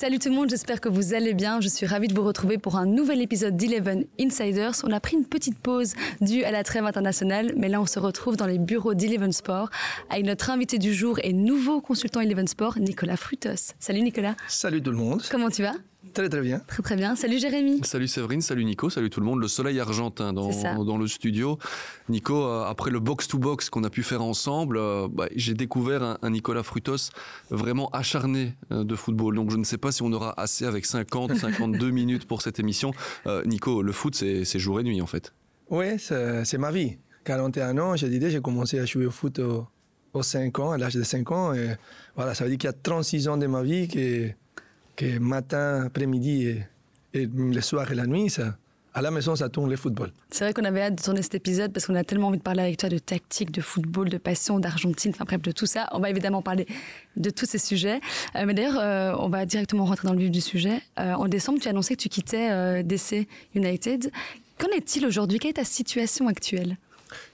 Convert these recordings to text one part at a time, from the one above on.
Salut tout le monde, j'espère que vous allez bien. Je suis ravie de vous retrouver pour un nouvel épisode d'Eleven Insiders. On a pris une petite pause due à la trêve internationale, mais là on se retrouve dans les bureaux d'Eleven Sport avec notre invité du jour et nouveau consultant Eleven Sport, Nicolas Frutos. Salut Nicolas. Salut tout le monde. Comment tu vas? Très très bien. Très très bien. Salut Jérémy. Salut Séverine, salut Nico, salut tout le monde. Le soleil argentin dans, dans le studio. Nico, euh, après le box-to-box qu'on a pu faire ensemble, euh, bah, j'ai découvert un, Nicolas Frutos vraiment acharné euh, de football. Donc je ne sais pas si on aura assez avec 50, 52 minutes pour cette émission. Nico, le foot, c'est jour et nuit en fait. Oui, c'est ma vie. 41 ans, j'ai dit, j'ai commencé à jouer au foot aux, 5 ans, à l'âge de 5 ans. Et voilà, ça veut dire qu'il y a 36 ans de ma vie qui que matin, après-midi et, le soir et la nuit, ça, à la maison, ça tourne le football. C'est vrai qu'on avait hâte de tourner cet épisode parce qu'on a tellement envie de parler avec toi de tactique, de football, de passion, d'Argentine, enfin bref, de tout ça. On va évidemment parler de tous ces sujets. Euh, mais d'ailleurs, euh, on va directement rentrer dans le vif du sujet. Euh, en décembre, tu as annoncé que tu quittais DC United. Qu'en est-il aujourd'hui? Quelle est ta situation actuelle?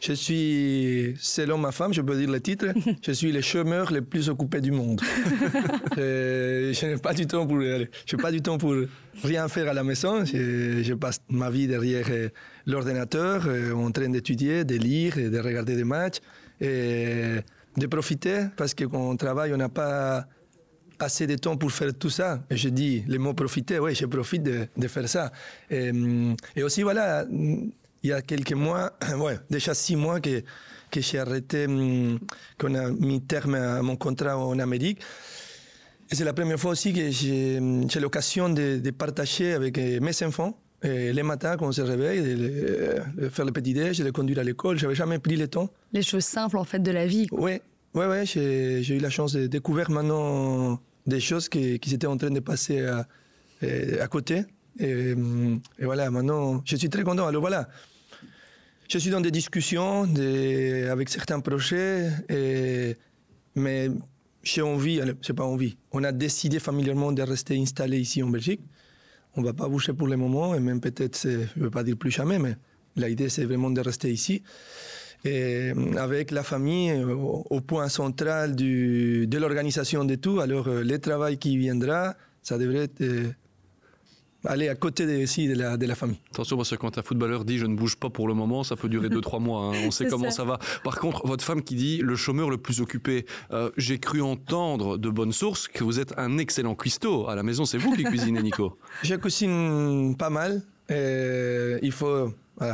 Je suis, selon ma femme, je peux dire le titre, je suis le chômeur le plus occupé du monde. je n'ai pas du temps pour, je pas du temps pour rien faire à la maison. Je, passe ma vie derrière euh, l'ordinateur, euh, en train d'étudier, de lire, de regarder des matchs, et de profiter parce que quand on travaille, on n'a pas assez de temps pour faire tout ça. Et je dis le mot profiter, oui, je profite de, de faire ça. Et, et, aussi, voilà, il y a quelques mois, ouais, déjà six mois que, que j'ai arrêté, hum, qu'on a mis terme à mon contrat en Amérique. Et c'est la première fois aussi que j'ai hum, l'occasion de, de, partager avec euh, mes enfants. Et les matins, quand on se réveille, de, faire le petit déj, de les conduire à l'école. J'avais jamais pris le temps. Les choses simples, en fait, de la vie. Oui, ouais, ouais, j'ai eu la chance de découvrir maintenant des choses qui, qui étaient en train de passer à, euh, à côté. Et, hum, et, voilà, maintenant, je suis très content. Alors voilà, je suis dans des discussions avec certains projets, et, mais j'ai envie, c'est pas envie, on a décidé familièrement de rester installé ici en Belgique. On va pas bouger pour le moment, et même peut-être, je ne veux pas dire plus jamais, mais l'idée c'est vraiment de rester ici. Avec la famille au, point central de l'organisation de tout, alors euh, le travail qui viendra, ça devrait être euh, aller à côté de, de, la, de la famille. Attention, parce que quand un footballeur dit je ne bouge pas pour le moment, ça peut durer 2-3 mois. Hein. On sait comment ça. va. Par contre, votre femme qui dit le chômeur le plus occupé, euh, j'ai cru entendre de bonnes sources que vous êtes un excellent cuistot. À la maison, c'est vous qui cuisinez, Nico Je cuisine pas mal. Et il faut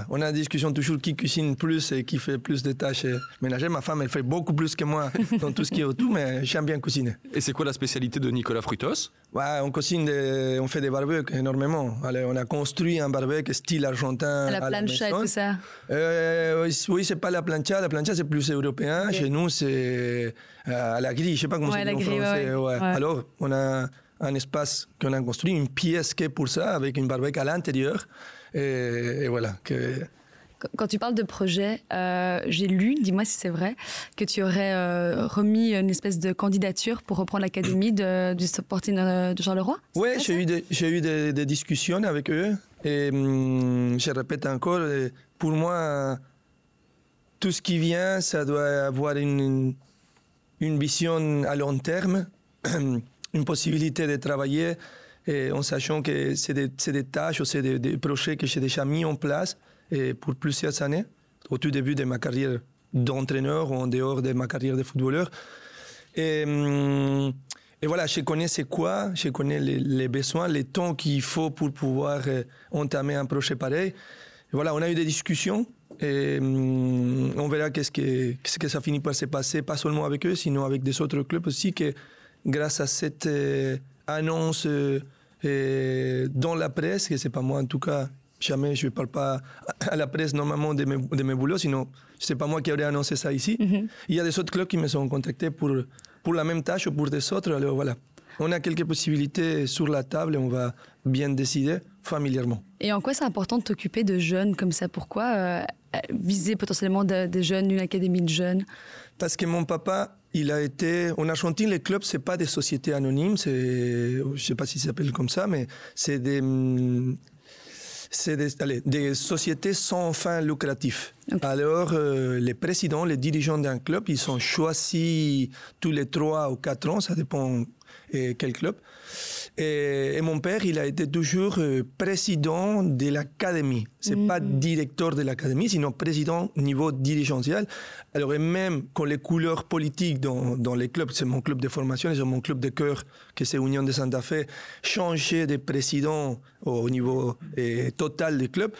on a une discussion toujours qui cuisine plus et qui fait plus de tâches ménagères. Ma femme, elle fait beaucoup plus que moi dans tout ce qui est autour, mais j'aime bien cuisiner. Et c'est quoi la spécialité de Nicolas Frutos? Ouais, On cuisine, on fait des barbecues énormément. on a construit un barbecue style argentin. À la plancha et tout ça euh, Oui, c'est pas la plancha. La plancha, c'est plus européen. Chez nous, c'est euh, à la grille. Je sais pas comment c'est en français. Alors, on a un espace qu'on a construit, une pièce qui est pour ça, avec une barbecue à l'intérieur. Et, voilà. Que... Quand tu parles de projet, euh, j'ai lu, dis-moi si c'est vrai, que tu aurais euh, remis une espèce de candidature pour reprendre l'académie du Sporting euh, de Jean-Leroy Oui, j'ai eu, des, eu des, discussions avec eux. Et hum, je répète encore, pour moi, tout ce qui vient, ça doit avoir une, une vision à long terme, une possibilité de travailler et en sachant que c'est des, tâches ou c'est des, projets que j'ai déjà mis en place et pour plusieurs années, au tout début de ma carrière d'entraîneur ou en dehors de ma carrière de footballeur. Et, et voilà, je connais c'est quoi, je connais les, besoins, les temps qu'il faut pour pouvoir euh, entamer un projet pareil. Et voilà, on a eu des discussions et hum, on verra qu'est-ce que, ce que ça finit par se passer, pas seulement avec eux, sinon avec des autres clubs aussi, que grâce à cette annonce euh, dans la presse, que c'est pas moi en tout cas, jamais je ne parle pas à la presse normalement de mes, de mes boulots, sinon c'est pas moi qui aurais annoncé ça ici. Mhm. Il y a des autres clubs qui me sont contactés pour, pour la même tâche ou pour des autres, alors voilà. On a quelques possibilités sur la table et on va bien décider familièrement. Et en quoi c'est important de t'occuper de jeunes comme ça? Pourquoi euh, viser potentiellement des jeunes, une académie de jeunes? Parce que mon papa il a été en Argentine les clubs c'est pas des sociétés anonymes c'est je sais pas si ça s'appelle comme ça mais c'est des c'est des, allez, des, sociétés sans fin lucratif. Alors, euh, les présidents, les dirigeants d'un club, ils sont choisis tous les trois ou quatre ans, ça dépend et quel club. Et, mon père, il a été toujours euh, président de l'académie. C'est n'est pas mm-hmm. directeur de l'académie, sinon président niveau dirigentiel. Alors, et même quand les couleurs politiques dans, dans les clubs, c'est mon club de formation c'est mon club de cœur, que c'est Union de Santa Fe, changer de président au niveau euh, total du club,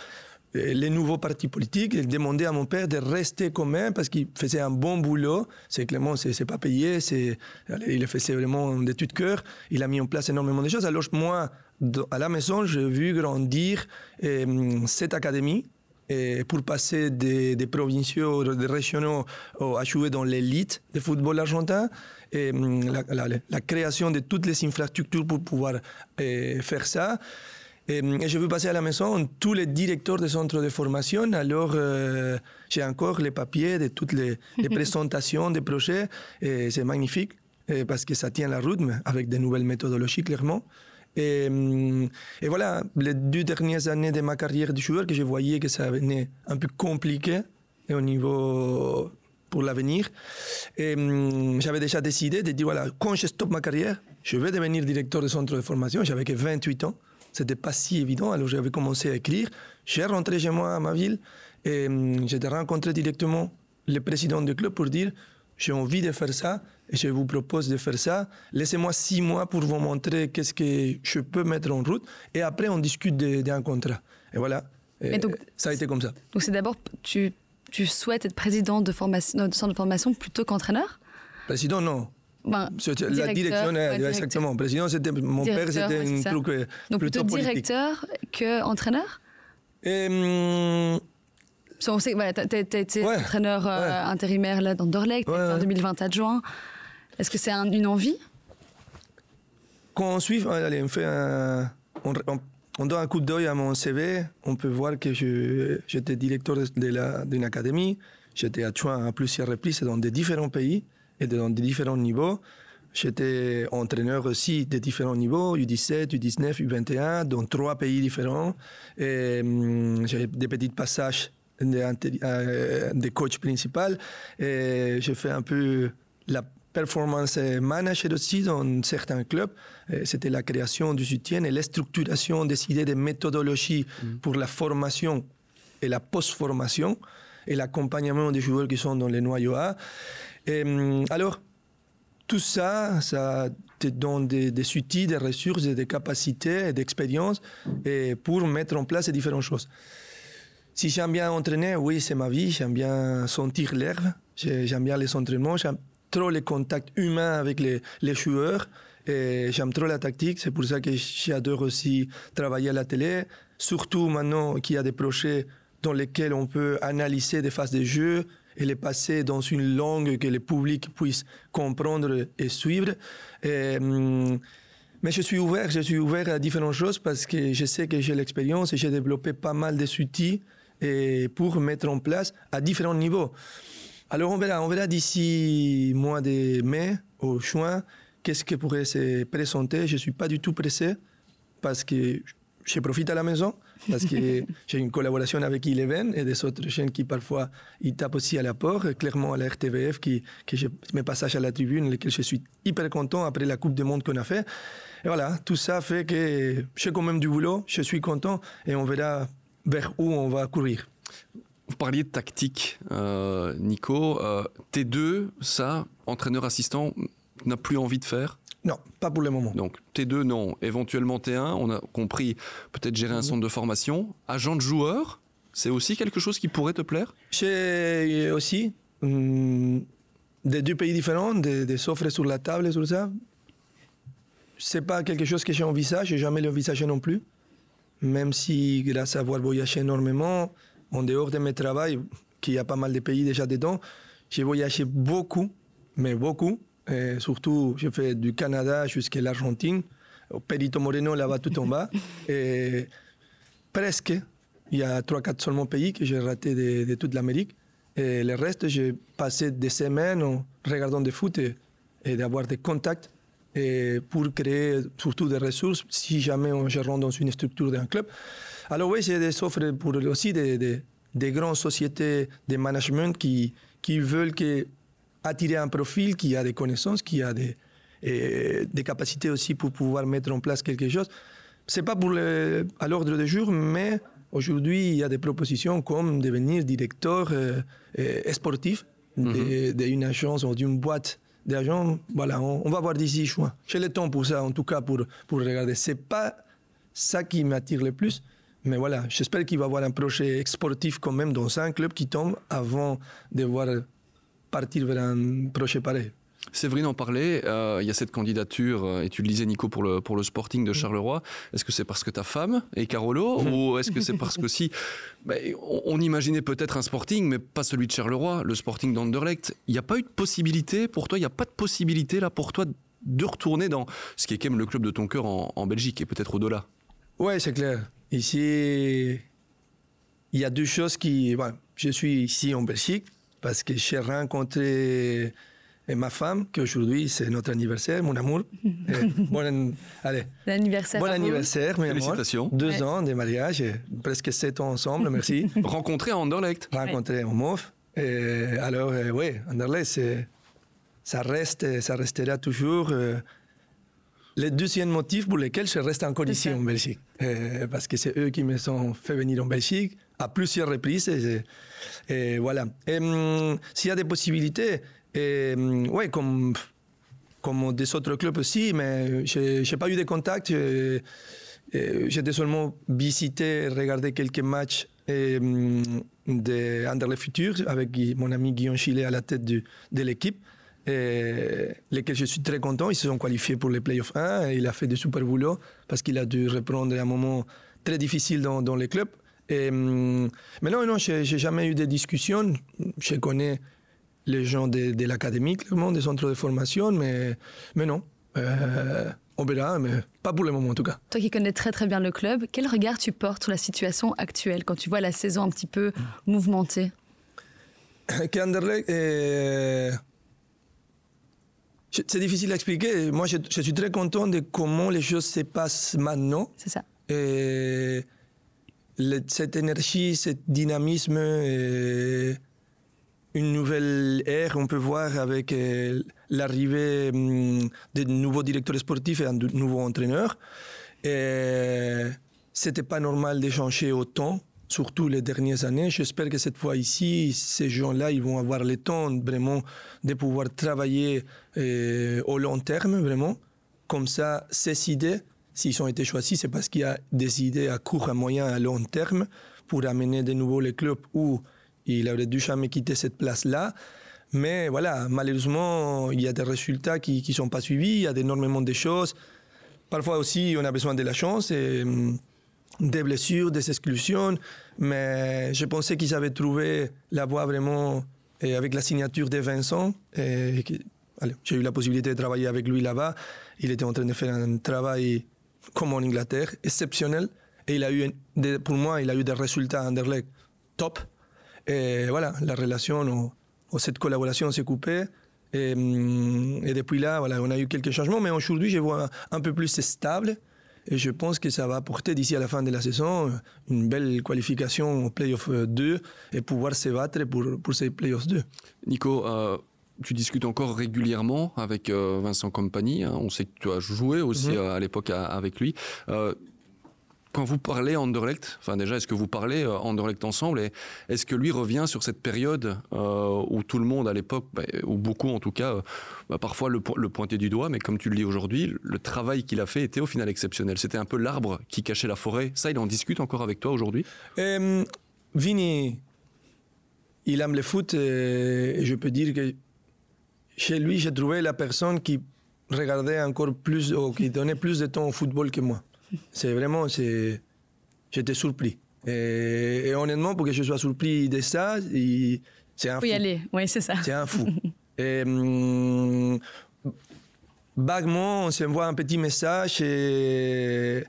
les nouveaux partis politiques, ils demandaient à mon père de rester quand même parce qu'il faisait un bon boulot. C'est clairement, c'est pas payé, c'est, il faisait vraiment de tout cœur. Il a mis en place énormément de choses. Alors moi, à la maison, j'ai vu grandir euh, cette académie et pour passer des, provinciaux, des régionaux à jouer dans l'élite du football argentin. La, création de toutes les infrastructures pour pouvoir euh, faire ça. Et, je veux passer à la maison tous les directeurs des centres de formation. Alors, euh, j'ai encore les papiers de toutes les, présentations des projets. Et c'est magnifique parce que ça tient la route, mais avec de nouvelles méthodologies, clairement. Et, et, voilà, les deux dernières années de ma carrière de joueur, que je voyais que ça venait un peu compliqué au niveau pour l'avenir. Et j'avais déjà décidé de dire, voilà, quand je stoppe ma carrière, je vais devenir directeur de centre de formation. J'avais que 28 ans. C'était pas si évident. Alors j'avais commencé à écrire. J'ai rentré chez moi à ma ville et hum, j'ai rencontré directement le président du club pour dire j'ai envie de faire ça et je vous propose de faire ça. Laissez-moi six mois pour vous montrer qu'est-ce que je peux mettre en route et après on discute d'un contrat. Et voilà. donc, ça a été comme ça. Donc c'est d'abord, tu, tu souhaites être président de, formation, de centre de formation plutôt qu'entraîneur? Président, non. Ben, la direction, exactement. Président, c'était mon père, c'était un truc euh, Donc plutôt, directeur que entraîneur? Et, hum, on sait, voilà, tu as, été entraîneur euh, intérimaire là, dans Dorlec, en 2020 adjoint. Est-ce que c'est une envie? Quand on suit, allez, on fait un, on, on, donne un coup d'œil à mon CV, on peut voir que j'étais directeur d'une académie, j'étais adjoint à plusieurs reprises dans des différents pays et dans différents niveaux. J'étais entraîneur aussi de différents niveaux, U17, U19, U21, dans trois pays différents. Et hum, j'ai des petits passages de, euh, de coach principal. Et j'ai fait un peu la performance manager aussi dans certains clubs. C'était la création du soutien et la structuration des idées de méthodologie mm. pour la formation et la post-formation et l'accompagnement des joueurs qui sont dans les noyaux A. Hum, alors, tout ça, ça te donne des, outils, des ressources, des capacités et d'expérience pour mettre en place différentes choses. Si j'aime bien entraîner, oui, c'est ma vie. J'aime bien sentir l'herbe. J'aime bien les entraînements. J'aime trop les contacts humains avec les, joueurs. J'aime trop la tactique. C'est pour ça que j'adore aussi travailler à la télé. Surtout maintenant qu'il y a des projets dans lesquels on peut analyser des phases de jeu, et les passer dans une langue que le public puisse comprendre et suivre. Hum, mais je suis ouvert, je suis ouvert à différentes choses parce que je sais que j'ai l'expérience et j'ai développé pas mal de outils pour mettre en place à différents niveaux. Alors on verra, on verra d'ici mois de mai au juin qu'est-ce qui pourrait se présenter. Je suis pas du tout pressé parce que je profite à la maison parce que j'ai une collaboration avec Eleven et des autres chaînes qui parfois ils tapent aussi à la porte, clairement à la RTVF, qui, mes passages à la tribune, lesquels je suis hyper content après la Coupe du Monde qu'on a fait. Et voilà, tout ça fait que j'ai quand même du boulot, je suis content et on verra vers où on va courir. Vous parliez de tactique, euh, Nico. Euh, T2, ça, entraîneur assistant, n'a plus envie de faire non, pas pour le moment. Donc T2, non. Éventuellement T1, on a compris peut-être gérer un mhm. centre de formation. Agent de joueur, c'est aussi quelque chose qui pourrait te plaire? J'ai aussi hum, des deux pays différents, des, des offres sur la table sur ça. C'est pas quelque chose que j'ai envisagé, j'ai jamais l'envisagé non plus. Même si, grâce à avoir voyagé énormément, en dehors de mes travaux, qu'il y a pas mal de pays déjà dedans, j'ai voyagé beaucoup, mais beaucoup. Et surtout, j'ai fait du Canada jusqu'à l'Argentine, au Perito Moreno, là-bas tout en bas. Et presque, il y a 3-4 seulement pays que j'ai raté de, toute l'Amérique. Et le reste, j'ai passé des semaines en regardant des foot et, d'avoir des contacts et pour créer surtout des ressources si jamais on, rentre dans une structure d'un club. Alors oui, j'ai des offres pour aussi des, des, des grandes sociétés de management qui, qui veulent que attirer un profil qui a des connaissances, qui a des, et des capacités aussi pour pouvoir mettre en place quelque chose. C'est pas pour le, à l'ordre du jour, mais aujourd'hui, il y a des propositions comme devenir directeur euh, sportif mhm. d'une agence ou d'une boîte d'agents. Voilà, on, va voir d'ici juin. J'ai le temps pour ça, en tout cas, pour, pour regarder. C'est pas ça qui m'attire le plus. Mais voilà, j'espère qu'il va y avoir un projet sportif quand même dans un club qui tombe avant de voir partir vers un projet pareil. Séverine en parlait, euh, il y a cette candidature, euh, et tu le disais Nico pour le, pour le Sporting de Charleroi. Est-ce que c'est parce que ta femme est Carolo ou est-ce que c'est parce que si... Ben, on, imaginait peut-être un Sporting, mais pas celui de Charleroi, le Sporting d'Anderlecht. Il n'y a pas eu de possibilité pour toi, il n'y a pas de possibilité là pour toi de retourner dans ce qui est quand même le club de ton cœur en, Belgique et peut-être au-delà? Ouais, c'est clair. Ici, il y a deux choses qui... je suis ici en Belgique parce que j'ai rencontré et ma femme, qu'aujourd'hui c'est notre anniversaire, mon amour. bon, allez. L'anniversaire. Bon anniversaire, mes Félicitations. Deux ans de mariage, presque sept ans ensemble, merci. Rencontré en Anderlecht. Rencontré en MOF. Et alors, euh, oui, Anderlecht, ça reste, ça restera toujours euh, le deuxième motif pour lequel je reste encore ici en Belgique. Euh, parce que c'est eux qui me sont fait venir en Belgique à plusieurs reprises. Et, voilà. Hum, s'il y a des possibilités, et, ouais, comme, comme des autres clubs aussi, mais je n'ai pas eu de contact. J'étais seulement visité, regardé quelques matchs mm, de Anderlecht Futur avec mon ami Guillaume Chile à la tête de l'équipe. Lesquels je suis très content. Ils se sont qualifiés pour les playoffs 1 et il a fait de super boulot parce qu'il a dû reprendre un moment très difficile dans, dans les clubs. Et, mm, mais non, non, je n'ai jamais eu de discussion. Je connais les gens de, de l'académie, clairement, des centres de formation, mais, mais non. Euh, on verra, mais pas pour le moment en tout cas. Toi qui connais très très bien le club, quel regard tu portes sur la situation actuelle quand tu vois la saison un petit peu mouvementée? Qu'Anderlecht C'est difficile à expliquer. Moi, je, je, suis très content de comment les choses se passent maintenant. C'est ça. Et cette énergie, ce dynamisme. Et une nouvelle ère, on peut voir avec euh, l'arrivée hum, de nouveaux directeurs sportifs et un nouveau entraîneur. C'était pas normal d'échanger autant, surtout les dernières années. J'espère que cette fois ici, ces gens-là, ils vont avoir le temps vraiment de pouvoir travailler euh, au long terme, vraiment. Comme ça, ces idées, s'ils ont été choisis, c'est parce qu'il y a des idées à court, à moyen, à long terme pour amener de nouveau les clubs où il aurait dû jamais quitter cette place-là. Mais voilà, malheureusement, il y a des résultats qui ne sont pas suivis, il y a énormément de choses. Parfois aussi, on a besoin de la chance, hum, des blessures, des exclusions. Mais je pensais qu'ils avaient trouvé la voie vraiment avec la signature de Vincent. J'ai eu la possibilité de travailler avec lui là-bas. Il était en train de faire un travail comme en Angleterre, exceptionnel. Et il a eu, pour moi, il a eu des résultats Anderlecht top. Et voilà, la relation ou, cette collaboration s'est coupée. Et, mm, et, depuis là, voilà, on a eu quelques changements, mais aujourd'hui, je vois un, peu plus stable. Et je pense que ça va apporter d'ici à la fin de la saison une belle qualification au Playoff 2 et pouvoir se battre pour, pour ces Playoffs 2. Nico, euh, tu discutes encore régulièrement avec euh, Vincent Compagnie. Hein. On sait que tu as joué aussi mhm. euh, à l'époque avec lui. Quand vous parlez Anderlecht, enfin déjà, est-ce que vous parlez euh, Anderlecht ensemble et est-ce que lui revient sur cette période euh, où tout le monde à l'époque, bah, ou beaucoup en tout cas, euh, bah, parfois le, le pointait du doigt, mais comme tu le dis aujourd'hui, le travail qu'il a fait était au final exceptionnel. C'était un peu l'arbre qui cachait la forêt. Ça, il en discute encore avec toi aujourd'hui? Vini, il aime le foot et je peux dire que chez lui, j'ai trouvé la personne qui regardait encore plus, ou qui donnait plus de temps au football que moi. C'est vraiment, c'est, j'étais surpris. Et, honnêtement, pour que je sois surpris de ça, c'est un fou. y aller, oui, c'est ça. C'est un fou. et, hum, vaguement, on s'envoie un petit message et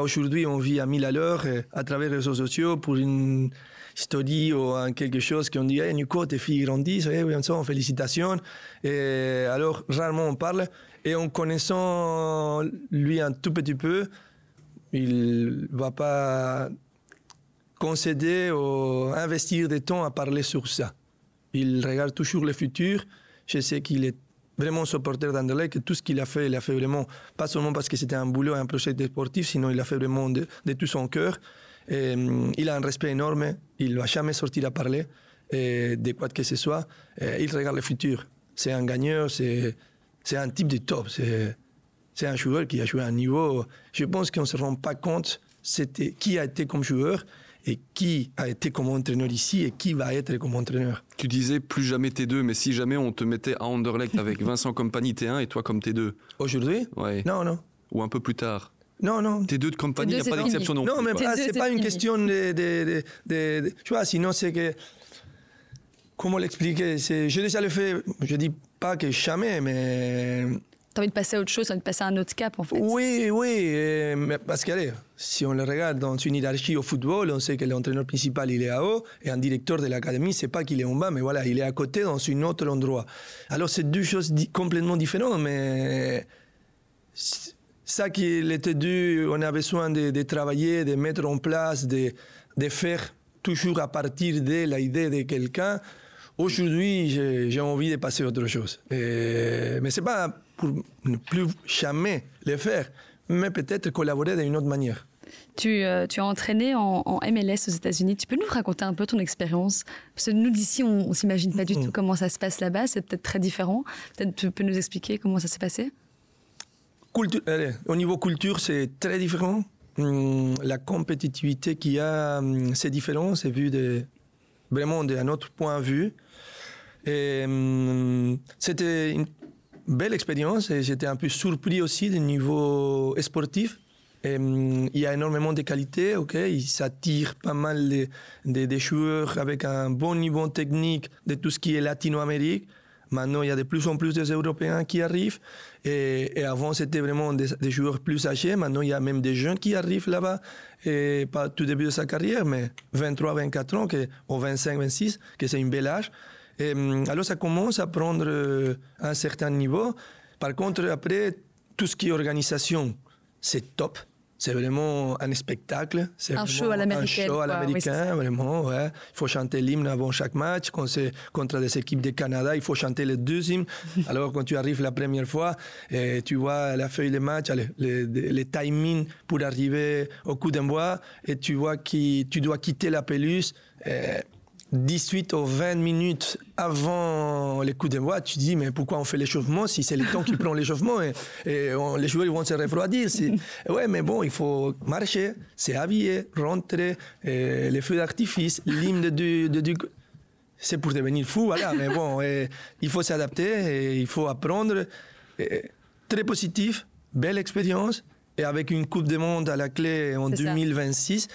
aujourd'hui, on vit à 1000 à l'heure euh, à travers les réseaux sociaux pour une story ou quelque chose qu'on dit hey, Nico, tes filles grandissent, hey, félicitations. Et alors, rarement on parle. Et en connaissant lui un tout petit peu, il va pas concéder ou investir des temps à parler sur ça. Il regarde toujours le futur. Je sais qu'il est vraiment supporter d'Anderlecht. Tout ce qu'il a fait, il a fait vraiment, pas seulement parce que c'était un boulot un projet sportif, sinon il a fait vraiment de, tout son cœur. Mm, il a un respect énorme, il ne va jamais sortir à parler de quoi que ce soit. il regarde le futur. C'est un gagneur, c'est un type de top. C'est un joueur qui a joué à un niveau. Je pense qu'on ne se rend pas compte qui a été comme joueur et qui a été comme entraîneur ici et qui va être comme entraîneur? Tu disais plus jamais T2, mais si jamais on te mettait à Anderlecht avec Vincent Compagnie T1 et toi comme T2 Aujourd'hui? Ouais. Non, non. Ou un peu plus tard non, non. T2 de compagnie, il n'y a pas d'exception non, non plus. Non, mais c'est pas une question de, de, de, Tu vois, sinon c'est que. Comment l'expliquer? J'ai déjà le fait, je dis pas que jamais, mais T'as envie de passer à autre chose, t'as envie de passer à un autre cap en fait. Oui, oui, mais parce que si on le regarde dans une hiérarchie au football, on sait que l'entraîneur principal il est à haut et un directeur de l'académie, c'est pas qu'il est en bas, mais voilà, il est à côté dans un autre endroit. Alors c'est deux choses complètement différentes, mais ça qu'il était dû, on a besoin de, de, travailler, de mettre en place, de, de faire toujours à partir de l'idée de quelqu'un. Aujourd'hui, j'ai envie de passer à autre chose. Et, mais c'est pas pour ne plus jamais le faire, mais peut-être collaborer d'une autre manière. Tu, euh, tu as entraîné en, MLS aux États-Unis. Tu peux nous raconter un peu ton expérience? Parce que nous, d'ici, on ne s'imagine pas du mm. tout comment ça se passe là-bas. C'est peut-être très différent. Peut-être tu peux nous expliquer comment ça s'est passé? Culture, Au niveau culture, c'est très différent. Hum, la compétitivité qu'il y a, hum, c'est différent. C'est vu de, vraiment d'un autre point de vue. Hum, c'était une belle expérience et j'étais un peu surpris aussi du niveau sportif. il y a énormément de qualités, ok, il s'attire pas mal de, de, joueurs avec un bon niveau technique de tout ce qui est Latino-Amérique. Maintenant, il y a de plus en plus des Européens qui arrivent. Et, avant, c'était vraiment des, joueurs plus âgés. Maintenant, il y a même des jeunes qui arrivent là-bas. Et pas tout début de sa carrière, mais 23, 24 ans, que, ou 25, 26, que c'est un bel âge. Hum, alors ça commence à prendre euh, un certain niveau. Par contre, après, tout ce qui est organisation, c'est top. C'est vraiment un spectacle. C'est un show à l'américaine. Un show à l'américain, vraiment, ouais. Il faut chanter l'hymne avant chaque match. Quand c'est contre des équipes de Canada, il faut chanter les deux hymnes. Alors, quand tu arrives la première fois, et tu vois la feuille de match, les, les, timings pour arriver au coup d'envoi, et tu vois que tu dois quitter la pelouse. 18 ou 20 minutes avant les coups d'envoi, tu dis mais pourquoi on fait l'échauffement si c'est le temps qui prend l'échauffement et, les joueurs vont se refroidir. ouais, mais bon, il faut marcher, s'habiller, rentrer, les feux d'artifice, l'hymne de, de, c'est pour devenir fou, voilà. mais bon, il faut s'adapter et il faut apprendre. très positif, belle expérience et avec une Coupe du Monde à la clé en 2026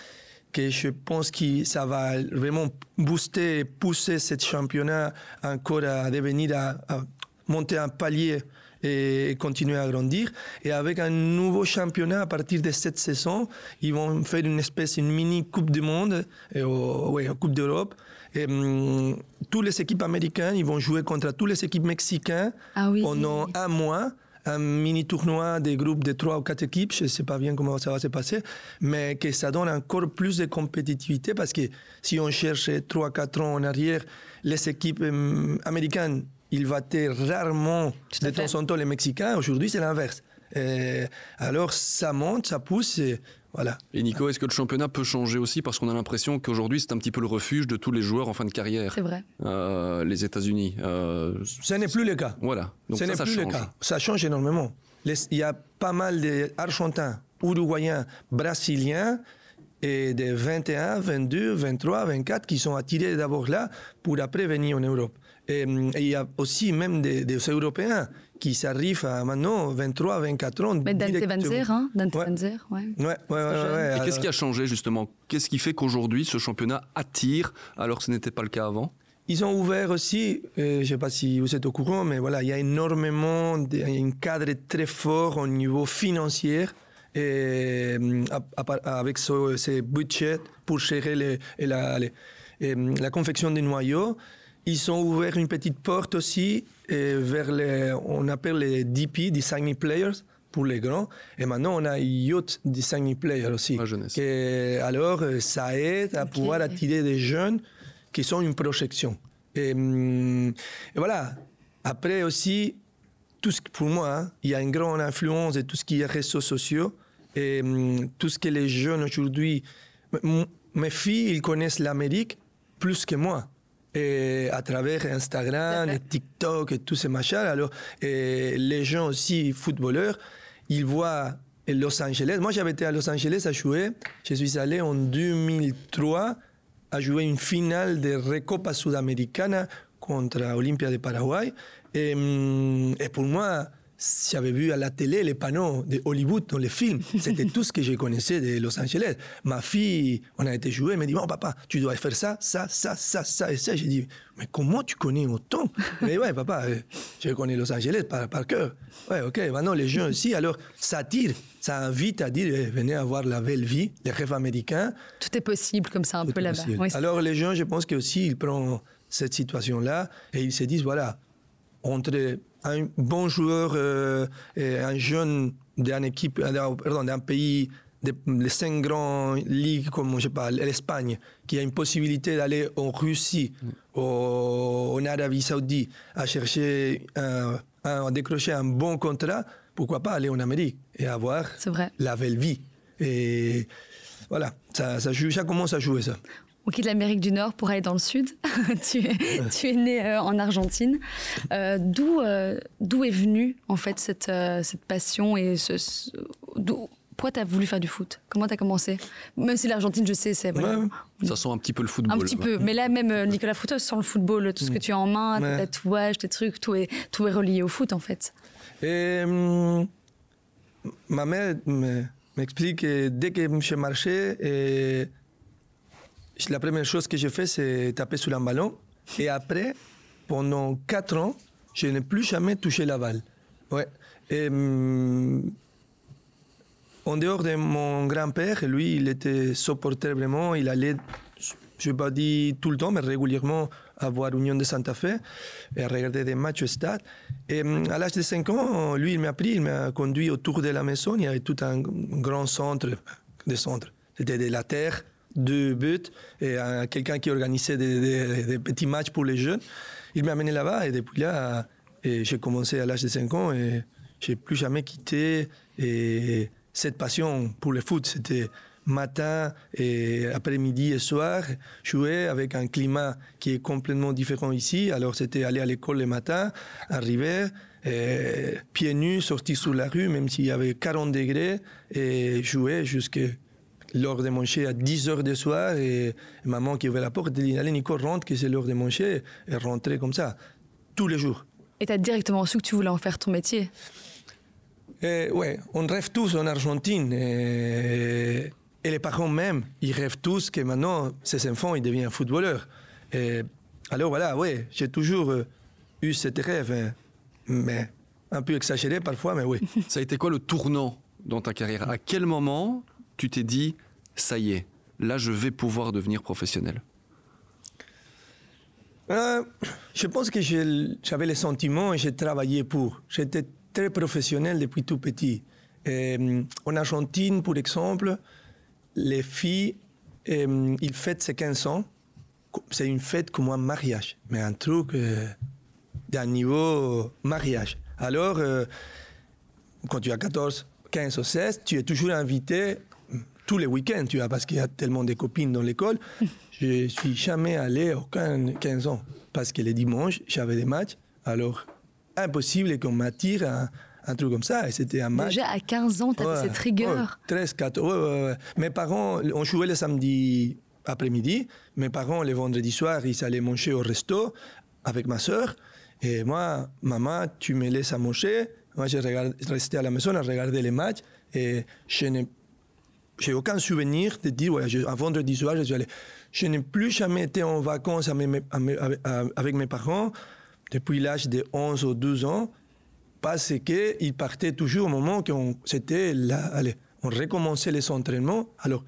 que je pense que ça va vraiment booster, pousser ce championnat encore à devenir, à, monter un palier et continuer à grandir. Et avec un nouveau championnat à partir de cette saison, ils vont faire une espèce, une mini Coupe du Monde, et, ouais, Coupe d'Europe. Et hum, toutes les équipes américaines, ils vont jouer contre toutes les équipes mexicaines ah pendant un mois un mini tournoi des groupes de trois ou quatre équipes, je ne sais pas bien comment ça va se passer, mais que ça donne encore plus de compétitivité parce que si on cherche trois, quatre ans en arrière, les équipes hum, américaines, ils battaient rarement de temps en temps les Mexicains. Aujourd'hui, c'est l'inverse. alors, ça monte, ça pousse. Et et Nico, est-ce que le championnat peut changer aussi parce qu'on a l'impression qu'aujourd'hui c'est un petit peu le refuge de tous les joueurs en fin de carrière. C'est vrai. Euh, les États-Unis. Euh, Ce n'est plus le cas. Voilà. Donc Ce n'est plus le cas. Ça change énormément. il y a pas mal d'Argentins, Uruguayens, Brésiliens et des 21, 22, 23, 24 qui sont attirés d'abord là pour après venir en Europe. Et, il y a aussi même des, des Européens qui s'arrive à maintenant 23, 24 ans. Mais Dante Vanzer, hein Dante ouais. Vanzer, ouais. Ouais, ouais, ouais, Et qu'est-ce qui a changé justement? Qu'est-ce qui fait qu'aujourd'hui ce championnat attire alors que ce n'était pas le cas avant? Ils ont ouvert aussi, euh, je ne sais pas si vous êtes au courant, mais voilà, il y a énormément, de, un cadre très fort au niveau financier et, avec ce, ces budgets pour gérer les, la, la confection des noyaux. Ils ont ouvert une petite porte aussi euh, vers les, on appelle les DP, Designing Players, pour les grands. Et maintenant, on a Youth Designing Players aussi. Et alors, euh, ça aide à pouvoir attirer des jeunes qui sont une projection. Et, et, voilà. Après aussi, tout ce, pour moi, hein, il y a une grande influence de tout ce qui est réseaux sociaux et hum, tout ce que les jeunes aujourd'hui. Mes filles, ils connaissent l'Amérique plus que moi. Et à travers Instagram, et TikTok et tous ces machins. Alors, et les gens aussi, footballeurs, ils voient Los Angeles. Moi, j'avais été à Los Angeles à jouer. Je suis allé en 2003 à jouer une finale de Recopa Sudamericana contre Olympia de Paraguay. Et, hum, et pour moi, j'avais vu à la télé les panneaux de Hollywood dans les films. C'était tout ce que je connaissais de Los Angeles. Ma fille, on a été jouer, elle m'a dit, bon papa, tu dois faire ça, ça, ça, ça, ça et ça. J'ai dit, mais comment tu connais autant? Mais ouais, papa, euh, je connais Los Angeles par, par cœur. Ouais, ok, maintenant les gens aussi, alors ça attire, ça invite à dire, eh, venez avoir la belle vie, les rêves américains. Tout est possible comme ça un peu là-bas. alors les gens, je pense qu'aussi, ils prennent cette situation-là et ils se disent, voilà, entre un bon joueur euh, et un jeune d'une équipe, pardon, d'un pays, les cinq grandes ligues comme je sais pas, l'Espagne, qui a une possibilité d'aller en Russie, ou en Arabie Saoudite, à chercher, à décrocher un bon contrat, pourquoi pas aller en Amérique et avoir la belle vie. Et voilà, ça, ça, ça commence à jouer ça on quitte l'Amérique du Nord pour aller dans le Sud. tu, es, tu, es, né euh, en Argentine. Euh, d'où, euh, d'où est venue en fait cette, cette passion et ce, pourquoi tu as voulu faire du foot? Comment tu as commencé? Même si l'Argentine, je sais, c'est. Ça sent un petit peu le football. Un petit peu. Mais là, même Nicolas Frutos sent le football. Tout ce que tu as en main, tes tatouages, tes trucs, tout est, tout est relié au foot en fait. Et, hum, ma mère m'explique que dès que je marchais, et la première chose que j'ai fait, c'est taper sur un ballon. Et après, pendant quatre ans, je n'ai plus jamais touché la balle. Ouais. Hum, en dehors de mon grand-père, lui, il était supporter vraiment. Il allait, je ne pas dire tout le temps, mais régulièrement à voir Union de Santa Fe et regarder des matchs au stade. Et hum, à l'âge de 5 ans, lui, il m'a pris, il m'a conduit autour de la maison. Il y avait tout un grand centre, des centres. C'était de la terre deux buts et quelqu'un qui organisait des, petits matchs pour les jeunes. Il m'a amené là-bas et depuis là, j'ai commencé à l'âge de 5 ans et j'ai plus jamais quitté et cette passion pour le foot. C'était matin et après-midi et soir, jouer avec un climat qui est complètement différent ici. Alors c'était aller à l'école le matin, arriver, pieds nus, sortir sur la rue, même s'il y avait 40 degrés, et jouer jusqu'à l'heure de manger à 10 heures du soir et maman qui ouvrait la porte dit Allez, Nico, rentre, que c'est l'heure de manger. Et rentrer comme ça, tous les jours. Et tu as directement su que tu voulais en faire ton métier Oui, Ouais, on rêve tous en Argentine. Et, les parents même, ils rêvent tous que maintenant, ces enfants, ils deviennent footballeurs. Et alors voilà, ouais, j'ai toujours euh, eu cette rêve, hein. mais un peu exagéré parfois, mais oui. Ça a été quoi le tournant dans ta carrière? À quel moment tu t'es dit ça y est, là je vais pouvoir devenir professionnel euh, Je pense que j'avais les sentiments et j'ai travaillé pour. J'étais très professionnel depuis tout petit. Euh, en Argentine, par exemple, les filles, euh, ils fêtent ces 15 ans. C'est une fête comme un mariage, mais un truc d'un niveau mariage. Alors, quand tu as 14, 15 ou 16, tu es toujours invité tous les week-ends, tu vois, parce qu'il y a tellement de copines dans l'école. Je suis jamais allé aucun 15 ans, parce que les dimanches, j'avais des matchs. Alors, impossible qu'on m'attire un, un, truc comme ça. Et c'était un match. Déjà à 15 ans, tu avais cette rigueur. 13, 14. Mes parents, on jouait le samedi après-midi. Mes parents, le vendredi soir, ils allaient manger au resto avec ma soeur. Et moi, maman, tu me laisses à manger. Moi, je restais à la maison à regarder les matchs. Et je n'ai j'ai aucun souvenir de dire, ouais, un vendredi soir, je suis allé. Je n'ai plus jamais été en vacances avec mes parents depuis l'âge de 11 ou 12 ans parce qu'ils partaient toujours au moment qu'on c'était là, on recommençait les entraînements. Alors,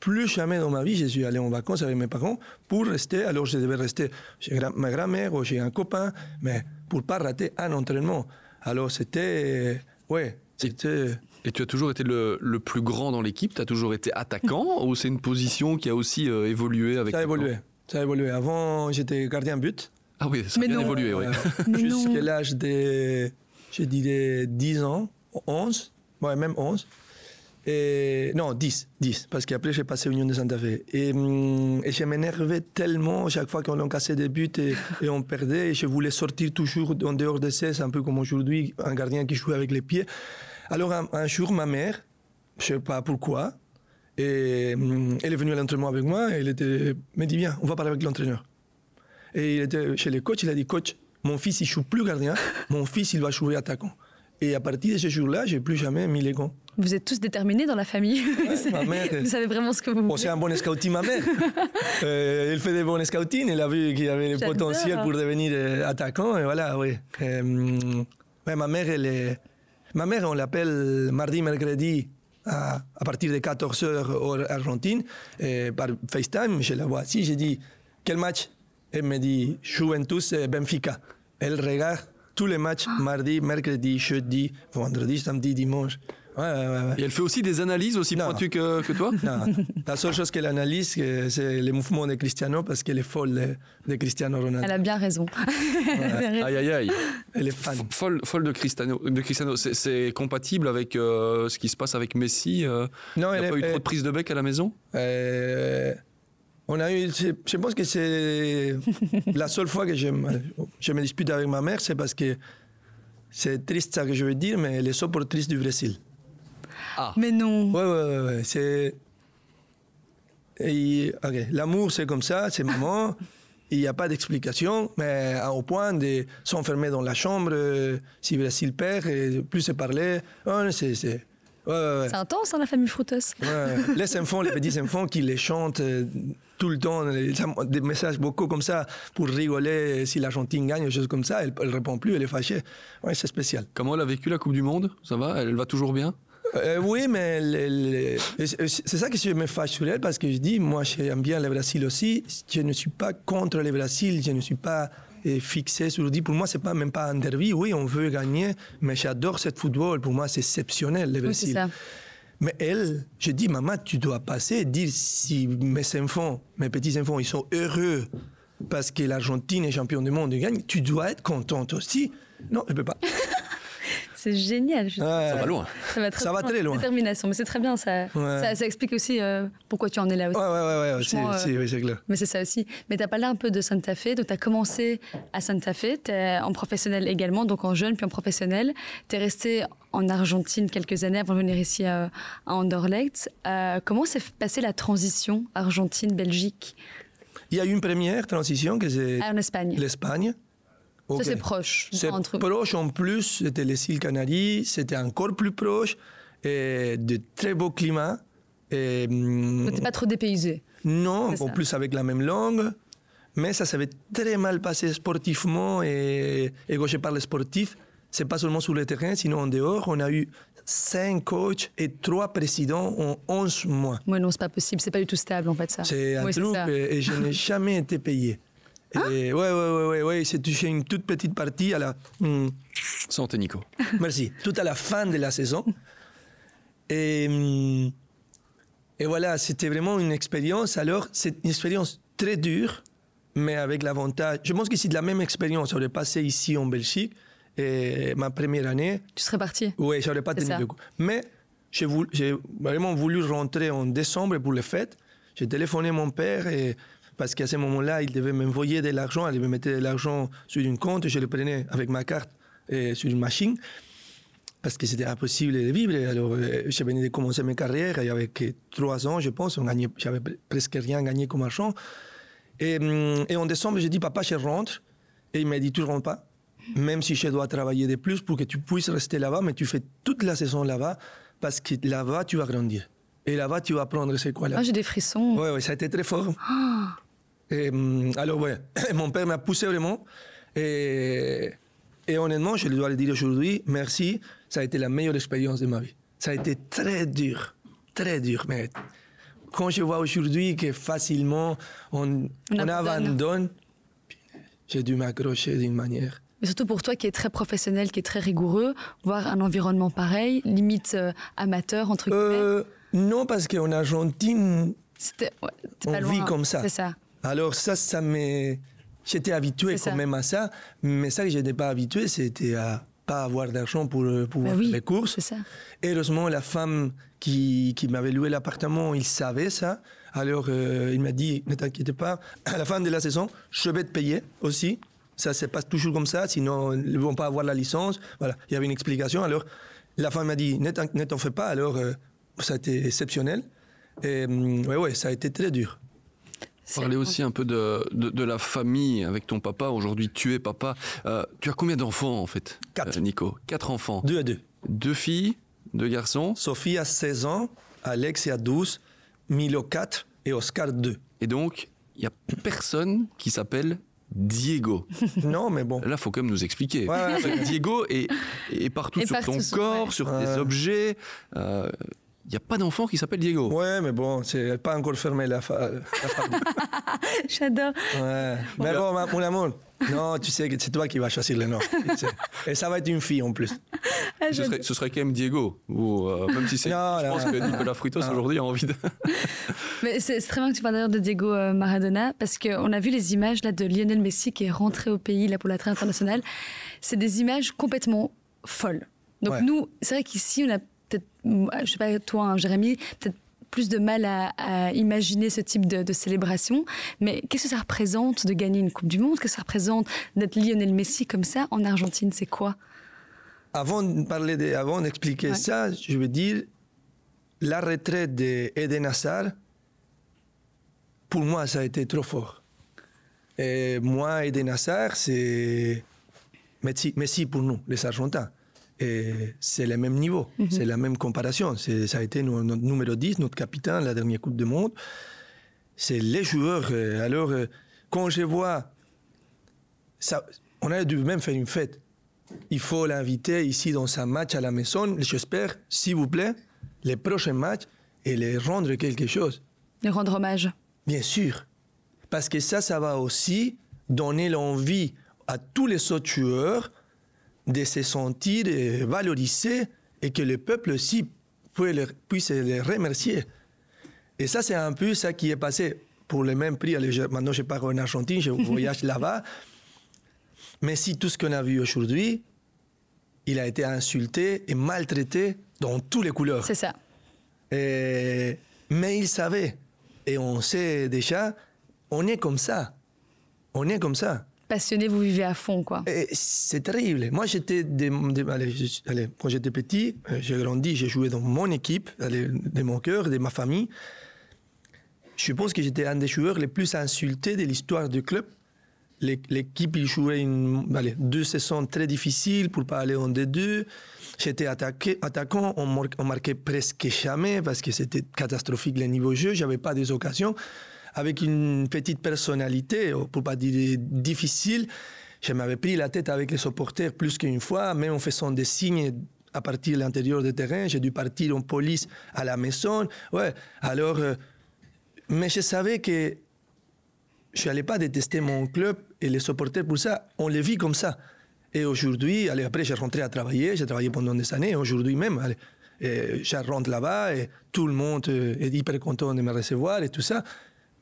plus jamais dans ma vie, je suis allé en vacances avec mes parents pour rester. Alors, je devais rester chez ma grand-mère ou chez un copain, mais pour pas rater un entraînement. Alors, c'était, ouais, c'était et tu as toujours été le, plus grand dans l'équipe? Tu as toujours été attaquant? Ou c'est une position qui a aussi euh, évolué avec Ça a évolué. Ça a évolué. Avant, j'étais gardien but. Ah oui, ça a bien évolué, oui. Jusqu'à l'âge de je dirais 10 ans, 11, ouais, même 11. Et, non, 10, 10, parce qu'après j'ai passé Union de Santa Fe. Et, hum, et je m'énervais tellement chaque fois qu'on cassait des buts et, et, on perdait. Et je voulais sortir toujours en dehors de 16, un peu comme aujourd'hui, un gardien qui joue avec les pieds. Alors un, jour, ma mère, je ne sais pas pourquoi, et, hum, elle est venue à l'entraînement avec moi et elle était, me dit Viens, on va parler avec l'entraîneur. Et il était chez le coach, il a dit Coach, mon fils, il joue plus gardien, mon fils, il va jouer attaquant. Et à partir de ce jour-là, j'ai plus jamais mis les gants. Vous êtes tous déterminés dans la famille. ma mère, vous savez vraiment ce que vous voulez. c'est un bon scouting, ma mère. euh, elle fait des bons scouting. Elle a vu qu'il y avait le potentiel pour devenir euh, attaquant. Et voilà, oui. Euh, ma mère, elle est... Ma mère, on l'appelle mardi, mercredi, à, à, partir de 14h heure Argentine, et par FaceTime. Je la vois ici. J'ai dit, quel match? Elle me dit, Juventus Benfica. Elle regarde tous les matchs, ah. mardi, mercredi, jeudi, vendredi, samedi, dimanche. Et elle fait aussi des analyses aussi pointues que, que, toi Non. La seule chose qu'elle analyse, c'est les mouvements de Cristiano parce qu'elle est folle de, Cristiano Ronaldo. Elle a bien raison. aïe, aïe, aïe. Elle est fan. Folle, folle de Cristiano. De Cristiano. C'est compatible avec euh, ce qui se passe avec Messi euh, Non, il n'y a pas eu trop de prise de bec à la maison? Euh, on a eu, je pense que c'est la seule fois que je, je me dispute avec ma mère, c'est parce que c'est triste ça que je veux dire, mais elle est supportrice du Brésil. Ah. Mais non. Ouais, ouais, ouais. C'est. L'amour, c'est comme ça, c'est maman. Il n'y a pas d'explication, mais au point de s'enfermer dans la chambre, euh, si Brésil perd, et plus se parler. c'est. c'est ouais, intense, hein, la famille Frutos. les enfants, les petits enfants qui les chantent euh, tout le temps, des messages beaucoup comme ça pour rigoler si l'Argentine gagne, des choses comme ça. Elle ne répond plus, elle est fâchée. Ouais, c'est spécial. Comment elle a vécu la Coupe du Monde? Ça va? Elle va toujours bien? Euh, oui, mais c'est ça que je me fâche sur elle parce que je dis, moi j'aime bien le Brésil aussi. Je ne suis pas contre le Brésil, je ne suis pas euh, fixé sur dit. Pour moi, c'est pas même pas un derby. Oui, on veut gagner, mais j'adore ce football. Pour moi, c'est exceptionnel le Brésil. ça. Mais elle, je dis, maman, tu dois passer et dire si mes enfants, mes petits enfants, ils sont heureux parce que l'Argentine est champion du monde et gagne, tu dois être contente aussi. Non, je ne peux pas. C'est génial. ça va loin. Ça va très, très loin. Détermination, mais c'est très bien. Ça, ça, explique aussi euh, pourquoi tu en es là aussi. Ouais, ouais, ouais, c'est clair. Mais c'est ça aussi. Mais tu as parlé un peu de Santa Fe. Donc, tu as commencé à Santa Fe. Tu es en professionnel également, donc en jeune, puis en professionnel. Tu es resté en Argentine quelques années avant de venir ici à, à Anderlecht. Euh, comment s'est passée la transition Argentine-Belgique? Il y a eu une première transition que c'est. Ah, en Espagne. L'Espagne. Ça, c'est proche. C'est proche en plus, c'était les îles Canaries, c'était encore plus proche, et de très beaux climats. Et, hum, pas trop dépaysé. Non, en plus avec la même langue, mais ça s'avait très mal passé sportivement, et, et quand je parle sportif, c'est pas seulement sur le terrain, sinon en dehors, on a eu cinq coachs et trois présidents en 11 mois. Oui, non, c'est pas possible, c'est pas du tout stable en fait ça. C'est un truc, et, et je n'ai jamais été payé. Et ouais, ouais, ouais, ouais, ouais, c'est touché une toute petite partie à la. Hmm. Santé, Nico. Merci. Tout à la fin de la saison. Et, hmm, et voilà, c'était vraiment une expérience. Alors, c'est une expérience très dure, mais avec l'avantage. Je pense que c'est de la même expérience. J'aurais passé ici en Belgique, et ma première année. Tu serais parti Oui, j'aurais pas tenu le coup. Mais j'ai vraiment voulu rentrer en décembre pour les fêtes. J'ai téléphoné mon père et parce qu'à ce moment-là, il devait m'envoyer de l'argent, il devait mettre de l'argent sur une compte, et je le prenais avec ma carte et sur une machine, parce que c'était impossible de vivre. Alors, euh, je venais de commencer ma carrière, il y avait que trois ans, je pense, j'avais presque rien gagné comme argent. Et, hum, et en décembre, j'ai dit, papa, je rentre. Et il m'a dit, tu ne rentres pas, même si je dois travailler de plus pour que tu puisses rester là-bas, mais tu fais toute la saison là-bas, parce que là-bas, tu vas grandir. Et là-bas, tu vas apprendre c'est quoi là. Ah, j'ai des frissons. Oui, ouais, ça a été très fort. Ah. Et, hum, alors, ouais, mon père m'a poussé vraiment. Et, et honnêtement, je dois le dire aujourd'hui, merci. Ça a été la meilleure expérience de ma vie. Ça a été très dur, très dur. Mais quand je vois aujourd'hui que facilement on, on, abandonne, j'ai dû m'accrocher d'une manière. Mais surtout pour toi qui es très professionnel, qui est très rigoureux, voir un environnement pareil, limite euh, amateur, entre guillemets. Euh, non, parce qu'en Argentine, on vit comme ça. C'est ça. Alors ça, ça m'est... J'étais habitué quand même à ça, mais ça que je n'étais pas habitué, c'était à pas avoir d'argent pour pouvoir bah faire les courses. Ça. Heureusement, la femme qui, qui m'avait loué l'appartement, il savait ça. Alors, il m'a dit, ne t'inquiète pas, à la fin de la saison, je vais te payer aussi. Ça se passe toujours comme ça, sinon ils ne vont pas avoir la licence. Voilà, il y avait une explication. Alors, la femme m'a dit, ne t'en fais pas. Alors, ça a été exceptionnel. Et mm, ouais, ouais, ça a été très dur. Parler aussi un peu de, de, la famille avec ton papa. Aujourd'hui, tu es papa. Euh, tu as combien d'enfants en fait Quatre. Euh, Nico? Quatre enfants. Deux à deux. Deux filles, deux garçons? Sophie a 16 ans, Alex a 12, Milo 4 et Oscar 2. Et donc, il n'y a personne qui s'appelle Diego. Non, mais bon. Là, il faut quand même nous expliquer. Diego est, est partout sur ton corps, sur tes objets. Euh, il n'y a pas d'enfant qui s'appelle Diego. Ouais, mais bon, c'est pas encore fermé la, fa J'adore. Ouais. Mais bon, mon amour, non, tu sais que c'est toi qui vas choisir le nom. Et ça va être une fille en plus. Ah, ce, serait, ce, serait, quand même Diego. Ou, euh, même si c'est. Je pense que Nicolas Frutos aujourd'hui a envie de. Mais c'est très bien que tu parles d'ailleurs de Diego euh, Maradona, parce qu'on a vu les images là, de Lionel Messi qui est rentré au pays là, pour la traite internationale. C'est des images complètement folles. Donc nous, c'est vrai qu'ici, on a je sais pas, toi, hein, Jérémy, peut-être plus de mal à, imaginer ce type de, célébration. Mais qu'est-ce que ça représente de gagner une Coupe du Monde? Qu'est-ce que ça représente d'être Lionel Messi comme ça en Argentine? C'est quoi? Avant de parler, de, avant d'expliquer ça, je veux dire la retraite d'Eden Hazard. Pour moi, ça a été trop fort. Et moi, Eden Hazard, c'est Messi, Messi pour nous, les Argentins c'est le même niveau, c'est la même comparaison. Ça a été notre numéro 10, notre capitaine, la dernière Coupe du Monde. C'est les joueurs. Euh, alors, euh, quand je vois. Ça, on a dû même faire une fête. Il faut l'inviter ici dans un match à la maison. J'espère, s'il vous plaît, les prochains matchs et les rendre quelque chose. Les rendre hommage. Bien sûr. Parce que ça, ça va aussi donner l'envie à tous les autres joueurs de se sentir valorisés et que le peuple aussi puisse les remercier. Et ça, c'est un peu ça qui est passé pour le même prix. Maintenant, je pars en Argentine, je voyage là-bas. Mais si tout ce qu'on a vu aujourd'hui, il a été insulté et maltraité dans toutes les couleurs. C'est ça. mais il savait. Et on sait déjà, on est comme ça. On est comme ça passionné, vous vivez à fond, quoi. C'est terrible. Moi, j'étais, allez, quand j'étais petit, euh, j'ai grandi, j'ai joué dans mon équipe, de mon cœur, de ma famille. Je pense que j'étais un des joueurs les plus insultés de l'histoire du club. L'équipe, il jouait une, allez, deux saisons très difficiles pour pas aller en D2. J'étais attaquant, on, marquait presque jamais parce que c'était catastrophique le niveau jeu, j'avais pas des occasions avec une petite personnalité, pour pas dire difficile. Je m'avais pris la tête avec les supporters plus qu'une fois, même en faisant des signes à partir de l'intérieur du terrain. J'ai dû partir en police à la maison. Ouais, alors, euh, mais je savais que je n'allais pas détester mon club et les supporters pour ça. On les vit comme ça. Et aujourd'hui, allez, après, j'ai rentré à travailler. J'ai travaillé pendant des années. Aujourd'hui même, allez, rentre là-bas et tout le monde euh, est hyper content de me recevoir et tout ça.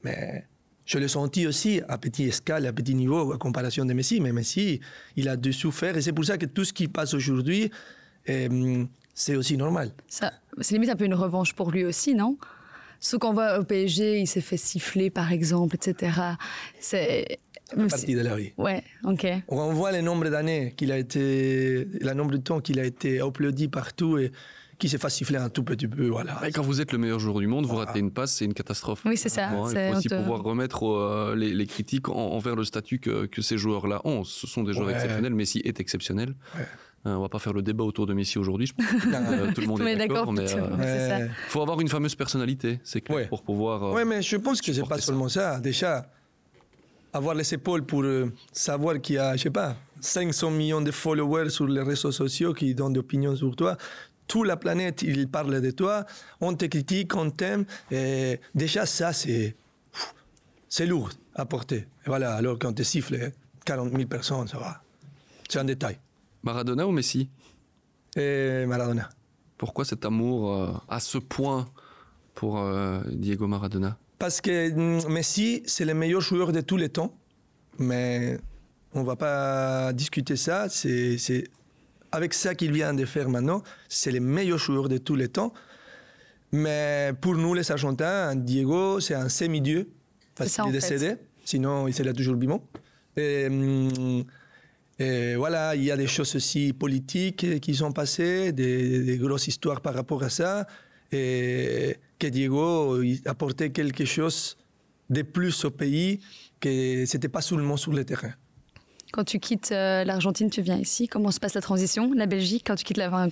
Mais je l'ai senti aussi à petit escale, à petit niveau, à comparaison de Messi. Mais Messi, il a dû souffrir. Et c'est pour ça que tout ce qui passe aujourd'hui, euh, c'est aussi normal. Ça, c'est limite un peu une revanche pour lui aussi, non? Ce qu'on voit au PSG, il s'est fait siffler, par exemple, etc. C'est partie de la vie. Ouais, ok. On voit le nombre d'années qu'il a été, le nombre de temps qu'il a été applaudi partout et qui s'est fait siffler un tout petit peu. Voilà. Et quand vous êtes le meilleur joueur du monde, vous ratez une passe, c'est une catastrophe. Oui, c'est ça. il faut aussi pouvoir remettre euh, les, critiques envers le statut que, ces joueurs-là ont. Ce sont des joueurs exceptionnels. Messi est exceptionnel. Ouais. Euh, on va pas faire le débat autour de Messi aujourd'hui. Je pense que euh, tout le monde est d'accord. Mais il faut avoir une fameuse personnalité, c'est clair, pour pouvoir. oui, mais je pense que c'est pas seulement ça. Déjà, avoir les épaules pour savoir qu'il y a, je sais pas, 500 millions de followers sur les réseaux sociaux qui donnent des opinions sur toi toute la planète, il parle de toi, on te critique, on t'aime. Et déjà, ça, c'est, c'est lourd à porter. Et voilà, alors quand tu siffles 40 000 personnes, ça va. C'est un détail. Maradona ou Messi? Et Maradona. Pourquoi cet amour euh, à ce point pour euh, Diego Maradona? Parce que mm, Messi, c'est le meilleur joueur de tous les temps. Mais on ne va pas discuter ça. C'est avec ça qu'il vient de faire maintenant, c'est le meilleur joueur de tous les temps. Mais pour nous, les Argentins, Diego, c'est un semi-dieu. Parce qu'il est décédé. Sinon, il serait toujours vivant. Et, hum, et, voilà, il y a des choses aussi politiques qui sont passées, des, grosses histoires par rapport à ça. Et que Diego apportait quelque chose de plus au pays, que c'était pas seulement sur le terrain. Quand tu quittes euh, l'Argentine, tu viens ici. Comment se passe la transition La Belgique, quand tu quittes la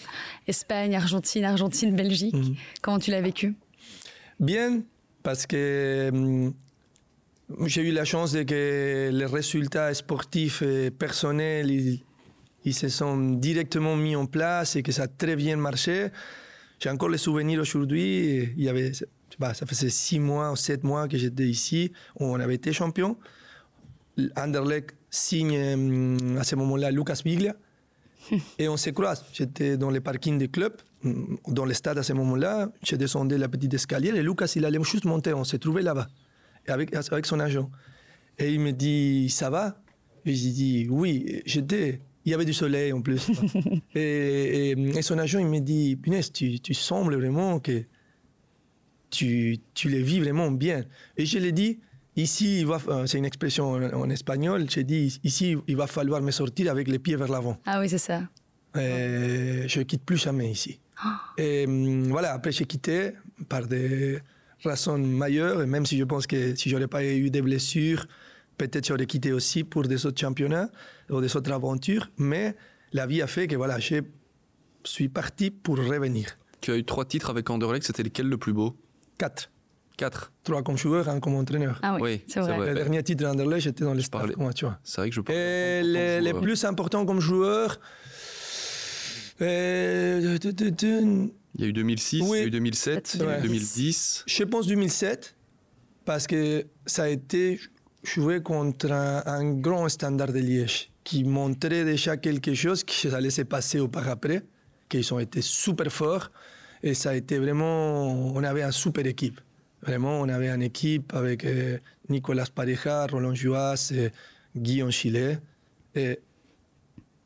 Espagne, Argentine, Argentine, Belgique, mhm. comment tu l'as vécu? Bien, parce que hum, j'ai eu la chance de que les résultats sportifs et personnels, ils, se sont directement mis en place et que ça a très bien marché. J'ai encore les souvenirs aujourd'hui. Il y avait, ça faisait six mois ou sept mois que j'étais ici, où on avait été champion. Anderlecht signe euh, à ce moment-là Lucas Biglia et on se croise. J'étais dans le parking du club, mm, dans le stade à ce moment-là. J'ai descendu la petite escalier et Lucas, il allait juste monter. On s'est trouvé là-bas avec, avec son agent. Et il me dit Ça va? Et j'ai dit Oui, j'étais. Il y avait du soleil en plus. et, et, son agent, il me dit Punaise, tu, tu sembles vraiment que tu, tu les vis vraiment bien. Et je lui ai dit Ici, euh, c'est une expression en, espagnol, j'ai dit, ici, il va falloir me sortir avec les pieds vers l'avant. Ah oui, c'est ça. Et je ne quitte plus jamais ici. Ah. Et hum, voilà, après j'ai quitté par des raisons majeures, et même si je pense que si je n'aurais pas eu des blessures, peut-être j'aurais quitté aussi pour des autres championnats ou des autres aventures, mais la vie a fait que voilà, je suis parti pour revenir. Tu as eu trois titres avec Anderlecht, c'était lequel le plus beau? Quatre. Quatre. Trois comme joueur, un comme entraîneur. Ah oui, c'est vrai. Le dernier titre d'Anderlecht, j'étais dans l'espace. tu vois. C'est vrai que je parle. Et les, les, plus importants comme joueur. Euh, il y a eu 2006, il y a eu 2007, il y a eu 2010. Je pense 2007, parce que ça a été joué contre un, grand standard de Liège qui montrait déjà quelque chose qui allait se passer au par après, qu'ils ont été super forts. Et ça a été vraiment. On avait une super équipe. Vraiment, on avait une équipe avec euh, Nicolas Pareja, Roland Juas, euh, Guillaume Chilet. Et...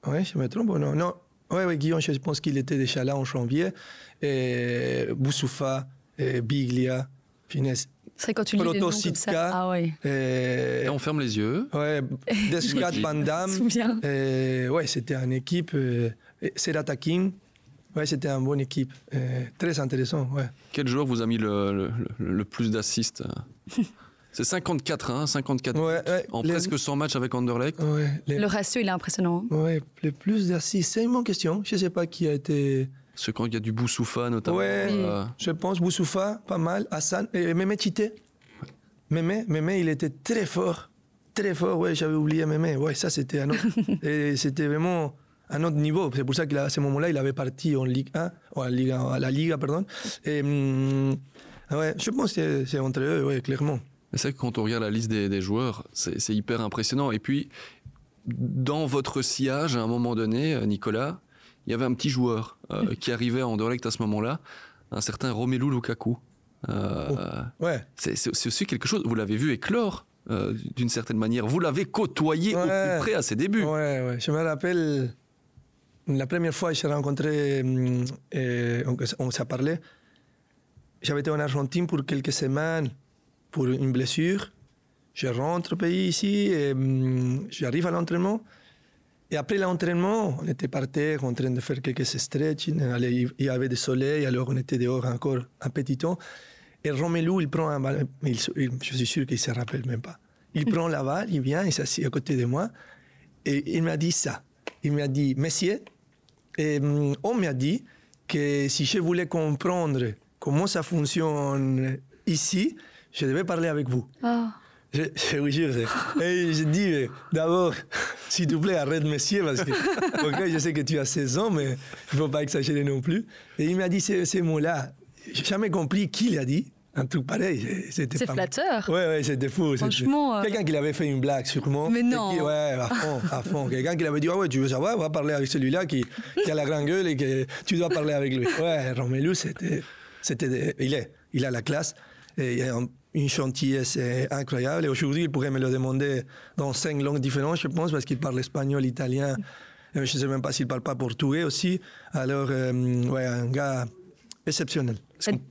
Oui, je me trompe non? Non, oui, ouais, Guillaume, je pense qu'il était déjà là en janvier. Et Boussoufa, et Biglia, Finesse. C'est quand tu lis comme ça. Ah ouais. Et, on ferme les yeux. Ouais, Descat Van Damme. Ouais, c'était une équipe. Euh, Serata King. Ouais, c'était une bonne équipe. Euh, très intéressant, ouais. Quel joueur vous a mis le, le, plus d'assists euh C'est 54, hein, 54 ouais, en presque 100 matchs avec Anderlecht. Le ratio, il est impressionnant. Hein. Ouais, le plus d'assists, c'est une bonne question. Je ne sais pas qui a été... Ce quand il y a du Boussoufa notamment. Ouais, euh, je pense Boussoufa, pas mal. Hassan, et Mémé Chité. Mémé, Mémé, il était très fort. Très fort, ouais, j'avais oublié Mémé. Ouais, ça c'était un autre. et c'était vraiment un autre niveau. C'est pour ça qu'à ce moment-là, il avait parti en Ligue 1, ou à, la Liga, pardon. Et, ouais, je pense que c'est entre eux, ouais, clairement. C'est vrai que quand on regarde la liste des, joueurs, c'est hyper impressionnant. Et puis, dans votre sillage, à un moment donné, Nicolas, il y avait un petit joueur euh, qui arrivait en Anderlecht à ce moment-là, un certain Romelu Lukaku. Euh, oh, ouais. C'est aussi quelque chose, vous l'avez vu éclore euh, d'une certaine manière. Vous l'avez côtoyé au plus près à ses débuts. Ouais, ouais. Je me rappelle la première fois que j'ai rencontré, euh, on, s'est parlé, j'avais été en Argentine pour quelques semaines pour une blessure. Je rentre au pays ici, et, mm, j'arrive à l'entraînement. Et après l'entraînement, on était par terre en train de faire quelques stretching. Il y avait du soleil, alors on était dehors encore un petit temps. Et Romelu, il prend un balle. je suis sûr qu'il ne se rappelle même pas. Il prend la balle, il vient, il s'assied à côté de moi. Et il m'a dit ça. Il m'a dit, Messieurs, et mm, on m'a dit que si je voulais comprendre comment ça fonctionne ici, je devais parler avec vous. Ah. Je, vous jure. Et je dis, d'abord, s'il te plaît, arrête, monsieur, parce que je sais que tu as 16 ans, mais il ne faut pas exagérer non plus. Et il m'a dit ces, ces mots-là. Je n'ai jamais compris qui l'a dit un truc pareil. C'était flatteur. Ouais, ouais, c'était fou. Franchement. Euh, Quelqu'un qui l'avait fait une blague, sûrement. Mais non. ouais, à fond, à fond. Quelqu'un qui l'avait dit, ah ouais, tu veux savoir, on va parler avec celui-là qui, qui, a la grande gueule et que tu dois parler avec lui. Ouais, Romelu, c'était, c'était, il est, il a la classe. Et il a une gentillesse incroyable. Et aujourd'hui, il pourrait me le demander dans cinq langues différentes, je pense, parce qu'il parle espagnol, italien, je ne sais même pas s'il parle pas portugais aussi. Alors, ouais, un gars exceptionnel.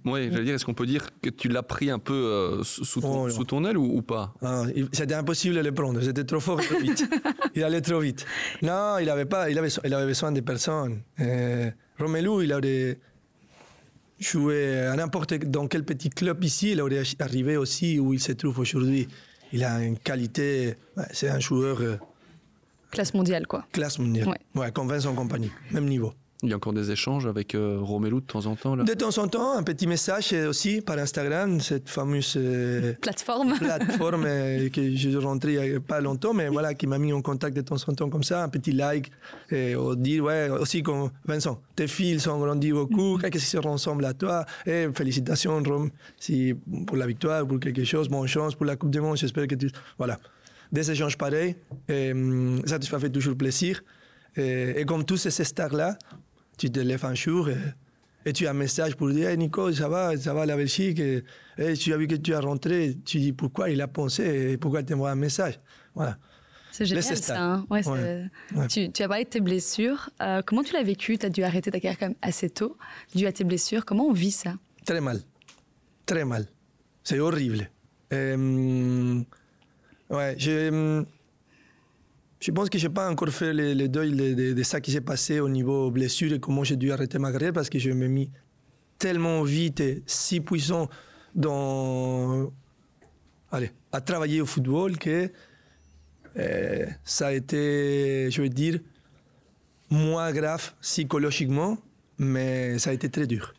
Oui, j'allais dire, est-ce qu'on peut dire que tu l'as pris un peu euh, sous, ton, oh, sous, ton, aile ou, pas? Ah, C'était impossible de le prendre, c'était trop fort, trop vite. il allait trop vite. Non, il avait, pas, il avait, il avait besoin de personnes. Euh, Romelu, il aurait joué à n'importe dans quel petit club ici, il aurait arrivé aussi où il se trouve aujourd'hui. Il a une qualité, c'est un joueur. Euh, classe mondiale, quoi. Classe mondiale. Ouais, ouais comme Vincent Compagnie, même niveau. Il y a encore des échanges avec euh, Romelu de temps en temps là De temps en temps, un petit message aussi par Instagram, cette fameuse euh, plateforme, plateforme euh, que je rentré il n'y a pas longtemps, mais voilà, qui m'a mis en contact de temps en temps comme ça, un petit like, et dire, ouais, aussi comme Vincent, tes fils ont grandi beaucoup, mm-hmm. qu'est-ce qui se ressemble à toi, et félicitations Rome, si, pour la victoire, pour quelque chose, bonne chance pour la Coupe du Monde, j'espère que tu... Voilà, des échanges pareils, et, hum, ça te fait toujours plaisir. Et, et comme tous ces stars-là, tu te lèves un jour et, tu as un message pour dire hey Nico, ça va, ça va la Belgique. Et, tu as vu que tu as rentré, tu dis pourquoi il a pensé et pourquoi tu envoies un message. Voilà. C'est génial ça. Hein. ouais, Tu, tu, as parlé de tes blessures. Euh, comment tu l'as vécu? Tu as dû arrêter ta carrière quand même assez tôt, dû à tes blessures. Comment on vit ça? Très mal. Très mal. C'est horrible. Euh, ouais, j'ai je pense que je n'ai pas encore fait le, deuil de, de, ça qui s'est passé au niveau blessure et comment j'ai dû arrêter ma carrière parce que je me mis tellement vite et si puissant dans, allez, à travailler au football que euh, ça a été, je veux dire, moins grave psychologiquement, mais ça a été très dur.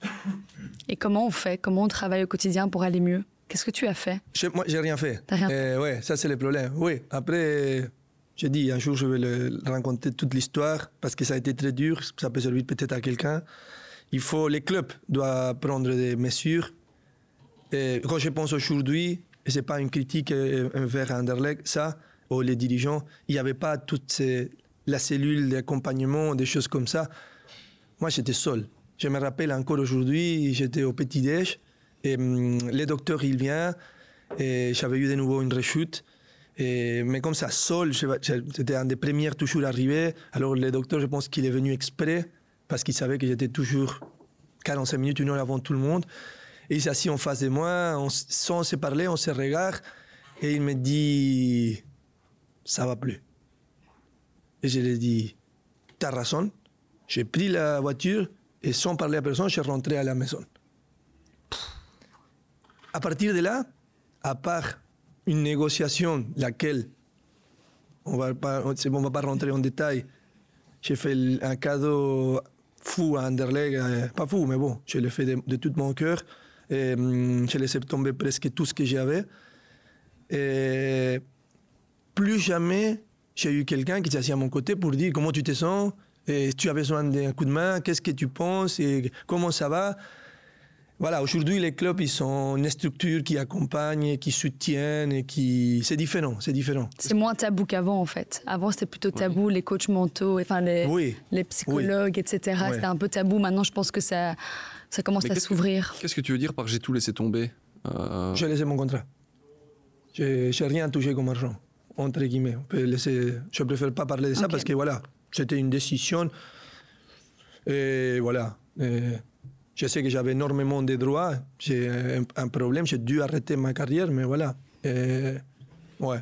Et comment on fait? Comment on travaille au quotidien pour aller mieux? Qu'est-ce que tu as fait? Moi, j'ai rien fait. rien euh, ouais, ça c'est le problème. Oui, après j'ai dit, un jour, je vais le, raconter toute l'histoire parce que ça a été très dur. Ça peut servir peut-être à quelqu'un. Il faut, les clubs doivent prendre des mesures. Quand je pense aujourd'hui, et c'est pas une critique envers Anderlecht, ça, ou les dirigeants, il n'y avait pas toute la cellule d'accompagnement, des choses comme ça. Moi, j'étais seul. Je me rappelle encore aujourd'hui, j'étais au petit-déj et hum, le docteur, il vient et j'avais eu de nouveau une rechute mais comme ça, seul, c'était un des premières toujours arrivés. Alors le docteur, je pense qu'il est venu exprès parce qu'il savait que j'étais toujours 45 minutes, une heure avant tout le monde. Et il s'est assis en face de moi, sans se parler, on se regarde. Et il me dit, ça va plus. Et je lui ai dit, t'as raison. J'ai pris la voiture et sans parler à personne, je suis rentré à la maison. À partir de là, à part une négociation, laquelle, on on va pas rentrer en détail, j'ai fait un cadeau fou à Anderlecht, euh, pas fou, mais bon, je l'ai fait de, tout mon cœur. Et, hum, je laissé tomber presque tout ce que j'avais. Et plus jamais j'ai eu quelqu'un qui s'est assis à mon côté pour dire comment tu te sens, tu as besoin d'un coup de main, qu'est-ce que tu penses, comment ça va? Voilà, aujourd'hui, les clubs, ils sont une structure qui accompagne, qui soutiennent et qui. C'est différent, c'est différent. C'est moins tabou qu'avant, en fait. Avant, c'était plutôt tabou, les coachs mentaux, enfin, les, les psychologues, etc. C'était un peu tabou. Maintenant, je pense que ça, ça commence à s'ouvrir. Qu'est-ce que tu veux dire par j'ai tout laissé tomber euh... J'ai laissé mon contrat. J'ai rien touché comme argent, entre guillemets. On peut laisser... Je préfère pas parler de ça parce que, voilà, c'était une décision. Et voilà. Je sais que j'avais énormément de droits. J'ai un, problème. J'ai dû arrêter ma carrière, mais voilà. ouais.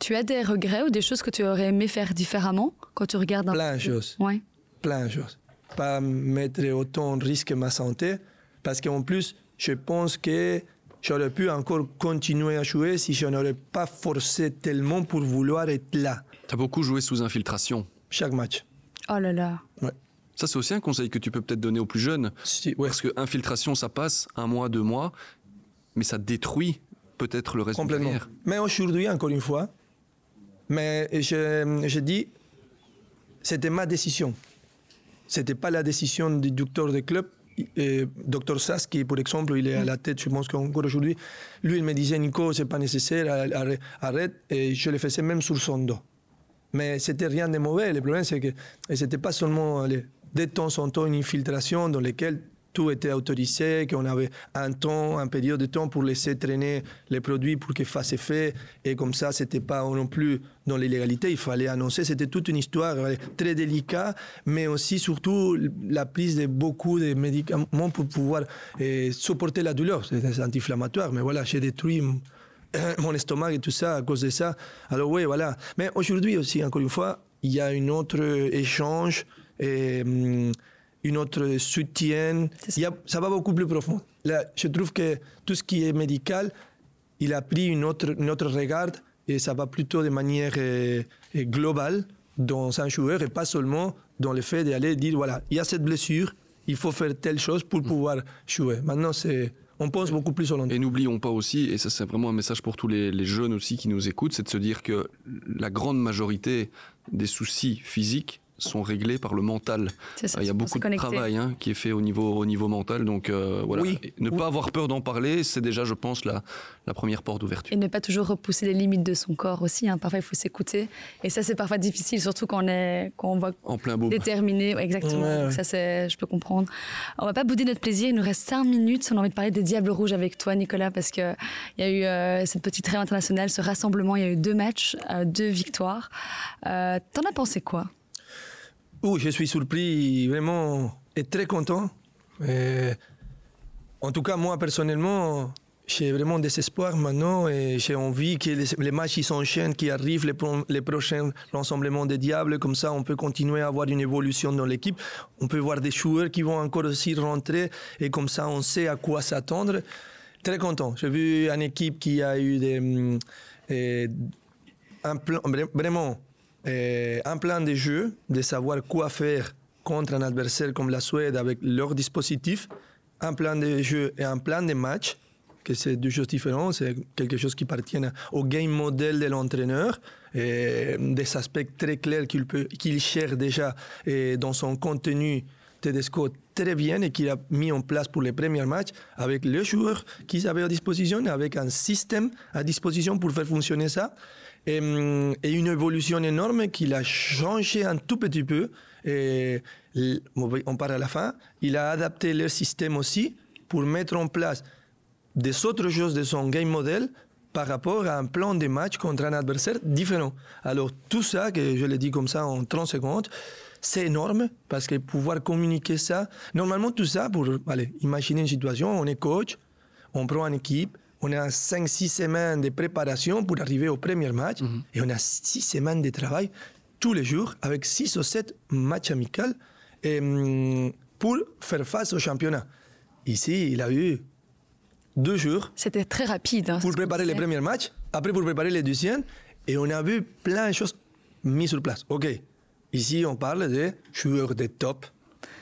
Tu as des regrets ou des choses que tu aurais aimé faire différemment quand tu regardes un Plein de choses. Ouais. Plein de choses. Pas mettre autant en risque ma santé, parce qu'en plus, je pense que j'aurais pu encore continuer à jouer si je n'aurais pas forcé tellement pour vouloir être là. Tu as beaucoup joué sous infiltration. Chaque match. Oh là là. Ouais. Ça, c'est aussi un conseil que tu peux peut-être donner aux plus jeunes. Parce que infiltration, ça passe un mois, deux mois, mais ça détruit peut-être le reste de la carrière. Mais aujourd'hui, encore une fois, mais je, je dis, c'était ma décision. C'était pas la décision du docteur du club. Et docteur Sass, qui, pour exemple, il est à la tête, je pense qu'encore aujourd'hui, lui, il me disait, Nico, c'est pas nécessaire, arrête, et je le faisais même sur son dos. Mais c'était rien de mauvais. Le problème, c'est que c'était pas seulement de temps en temps une infiltration dans laquelle tout était autorisé, qu'on avait un temps, un période de temps pour laisser traîner les produits pour qu'ils fassent effet. Et comme ça, c'était pas non plus dans l'illégalité. Il fallait annoncer. C'était toute une histoire très délicate, mais aussi, surtout, la prise de beaucoup de médicaments pour pouvoir eh, supporter la douleur. C'est anti-inflammatoire, mais voilà, j'ai détruit mon estomac et tout ça à cause de ça. Alors oui, voilà. Mais aujourd'hui aussi, encore une fois, il y a un autre échange et hum, une autre soutien. ça va beaucoup plus profond. Là, je trouve que tout ce qui est médical, il a pris une autre, une autre regard et ça va plutôt de manière euh, euh, globale dans un joueur et pas seulement dans le fait d'aller dire voilà, il y a cette blessure, il faut faire telle chose pour pouvoir jouer. Maintenant, c'est on pense beaucoup plus au long Et n'oublions pas aussi, et ça c'est vraiment un message pour tous les, les jeunes aussi qui nous écoutent, c'est de se dire que la grande majorité des soucis physiques sont réglés par le mental. il y a beaucoup de travail hein, qui est fait au niveau, au niveau mental. Donc euh, voilà, ne pas avoir peur d'en parler, c'est déjà, je pense, la, la première porte d'ouverture. Et ne pas toujours repousser les limites de son corps aussi. Hein. Parfois, il faut s'écouter. Et ça, c'est parfois difficile, surtout quand on, est, quand on voit en plein beau. déterminé. exactement. Ça, c'est, je peux comprendre. On va pas bouder notre plaisir. Il nous reste cinq minutes. On a envie de parler des Diables Rouges avec toi, Nicolas, parce qu'il y a eu euh, cette petite rêve internationale, ce rassemblement. Il y a eu deux matchs, euh, deux victoires. T'en as pensé quoi? Je suis surpris vraiment et très content. en tout cas, moi personnellement, j'ai vraiment des espoirs maintenant et j'ai envie que les, matchs s'enchaînent, qui arrivent, les, les prochains rassemblements des Diables, comme ça on peut continuer à avoir une évolution dans l'équipe. On peut voir des joueurs qui vont encore aussi rentrer et comme ça on sait à quoi s'attendre. Très content. J'ai vu une équipe qui a eu des, plan, vraiment euh, un plan de jeu, de savoir quoi faire contre un adversaire comme la Suède avec leur dispositif, un plan de jeu et un plan de match, que c'est deux choses différentes, c'est quelque chose qui appartient au game model de l'entraîneur, des aspects très clairs qu'il cherche déjà dans son contenu Tedesco très bien et qu'il a mis en place pour les premiers matchs avec les joueurs qu'ils avaient à disposition, avec un système à disposition pour faire fonctionner ça. Hum, et, une évolution énorme qu'il a changé un tout petit peu. On parle à la fin. Il a adapté leur système aussi pour mettre en place des autres choses de son game model par rapport à un plan de match contre un adversaire différent. Alors tout ça, que je l'ai dit comme ça en 30 secondes, c'est énorme parce que pouvoir communiquer ça, normalement tout ça, pour allez, imaginer une situation, on est coach, on prend une équipe, on a 5-6 semaines de préparation pour arriver au premier match mhm. et on a 6 semaines de travail tous les jours avec 6 ou 7 matchs amicaux mm, pour faire face au championnat. Ici, il a eu deux jours. C'était très rapide. Hein, pour préparer les premiers matchs, après pour préparer les deuxièmes, et on a vu plein de choses mises sur place. OK, ici on parle de joueurs de top,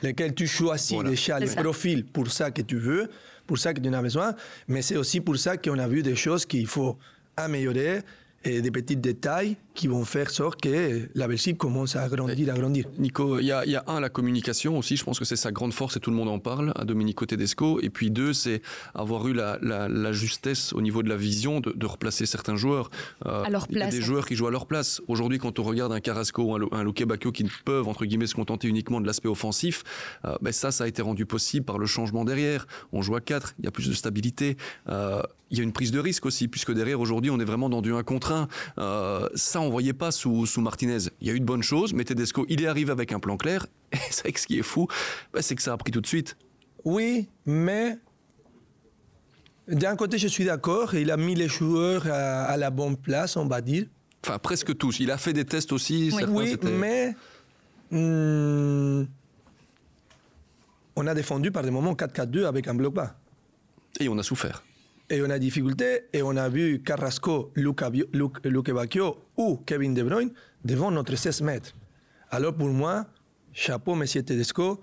lesquels tu choisis déjà le profil pour ça que tu veux pour ça que tu en as besoin, mais c'est aussi pour ça qu'on a vu des choses qu'il faut améliorer et des petits détails qui vont faire sorte que la Belgique commence à grandir, à grandir. Nico, il y, a, un, la communication aussi, je pense que c'est sa grande force et tout le monde en parle, à Domenico Tedesco. Et puis deux, c'est avoir eu la, justesse au niveau de la vision de, replacer certains joueurs. Euh, à leur place. Il y a des joueurs qui jouent à leur place. Aujourd'hui, quand on regarde un Carrasco ou un, un Luque Bacchio qui ne peuvent, entre guillemets, se contenter uniquement de l'aspect offensif, euh, ben ça, ça a été rendu possible par le changement derrière. On joue à 4, il y a plus de stabilité. Euh, il y a une prise de risque aussi, puisque derrière, aujourd'hui, on est vraiment dans du 1 contre 1. Euh, ça, on voyait pas sous, sous Martinez. Il y a eu de bonnes choses, mais Tedesco, il est arrivé avec un plan clair. Et c'est ce qui est fou, bah, c'est que ça a pris tout de suite. Oui, mais d'un côté, je suis d'accord. Il a mis les joueurs à, la bonne place, on va dire. Enfin, presque tous. Il a fait des tests aussi. Oui, mais hmm, on a défendu par des moments 4-4-2 avec un bloc bas. Et on a souffert et on a difficulté et on a vu Carrasco, Luca, Luke, Bacchio ou Kevin De Bruyne devant notre 16 mètres. Alors pour moi, chapeau, Monsieur Tedesco,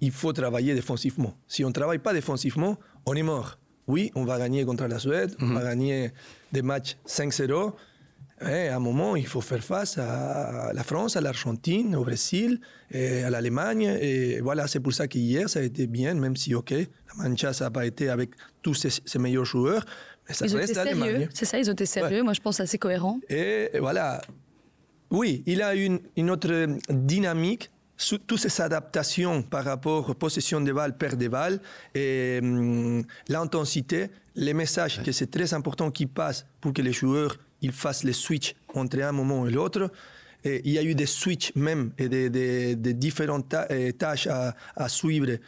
il faut travailler défensivement. Si on ne travaille pas défensivement, on est mort. Oui, on va gagner contre la Suède, on va mhm. gagner des matchs 5-0, à un moment, il faut faire face à la France, à l'Argentine, au Brésil, et à l'Allemagne. Et voilà, c'est pour ça qu'hier, ça a été bien, même si, OK, la Mancha, ça n'a pas été avec tous ses, meilleurs joueurs, mais ça ils reste l'Allemagne. C'est ça, ils ont été sérieux. Moi, je pense assez cohérent. Et voilà. Oui, il a une, une autre dynamique toutes ces adaptations par rapport aux possession de balles, perte de balles, et hum, l'intensité, les messages, que c'est très important qu'ils passent pour que les joueurs ils fassent les switches entre un moment et l'autre. Il y a eu des switches même et des, différentes tâches à, suivre.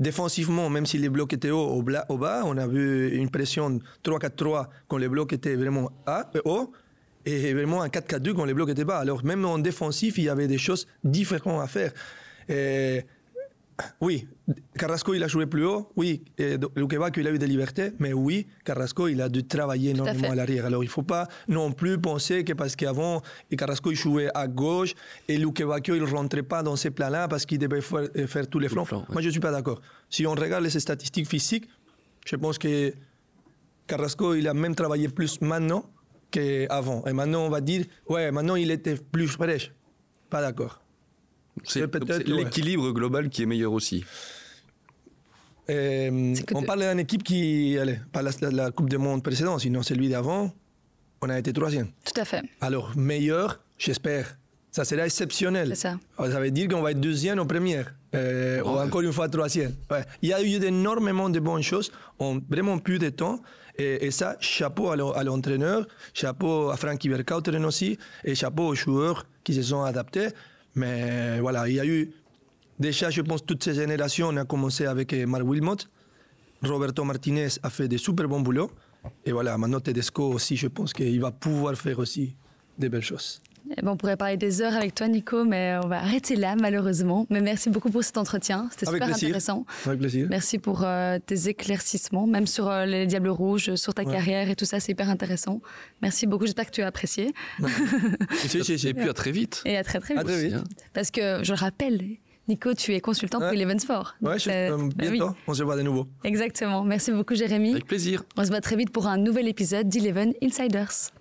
Défensivement, même si les blocs étaient haut, au, bas, on a vu une pression 3-4-3 quand les blocs étaient vraiment haut et vraiment un 4-4-2 quand les blocs étaient bas. Alors même en défensif, il y avait des choses différentes à faire. Oui, Carrasco, il a joué plus haut. Oui, Luquevaquio, il a eu des libertés. Mais oui, Carrasco, il a dû travailler énormément à, l'arrière. Alors, il ne faut pas non plus penser que parce qu'avant, Carrasco, il jouait à gauche et Luquevaquio, il ne rentrait pas dans ces plans-là parce qu'il devait faire, tous les flancs. Moi, je ne suis pas d'accord. Si on regarde les statistiques physiques, je pense que Carrasco, il a même travaillé plus maintenant qu'avant. Et maintenant, on va dire, ouais, maintenant, il était plus fraîche. Pas d'accord. C'est l'équilibre global qui est meilleur aussi. Euh, on parle d'une équipe qui, allez, pas la, Coupe du Monde précédente, sinon celui d'avant, on a été troisième. Tout à fait. Alors, meilleur, j'espère. Ça sera exceptionnel. C'est ça. Ça veut dire qu'on va être deuxième en première. Euh, ou encore une fois troisième. Il y a eu énormément de bonnes choses en vraiment plus de temps. Et, ça, chapeau à l'entraîneur, chapeau à Frankie Verkauteren aussi, et chapeau aux joueurs qui se sont adaptés. Mais voilà, il y a eu déjà, je pense, toutes ces générations. On a commencé avec euh, Marc Wilmot. Roberto Martinez a fait des super bons boulots. Et voilà, maintenant Tedesco aussi, je pense qu'il va pouvoir faire aussi des belles choses. Eh ben, on pourrait parler des heures avec toi, Nico, mais on va arrêter là, malheureusement. Mais merci beaucoup pour cet entretien. C'était super intéressant. Avec plaisir. Merci pour euh, tes éclaircissements, même sur euh, les Diables Rouges, sur ta carrière et tout ça. C'est hyper intéressant. Merci beaucoup. J'espère que tu as apprécié. et puis à très vite. Et à très très vite. Parce que je le rappelle, Nico, tu es consultant pour Eleven Sport. Ouais, euh, bah bientôt, on se voit de nouveau. Exactement. Merci beaucoup, Jérémy. Avec plaisir. On se voit très vite pour un nouvel épisode d'Eleven Insiders.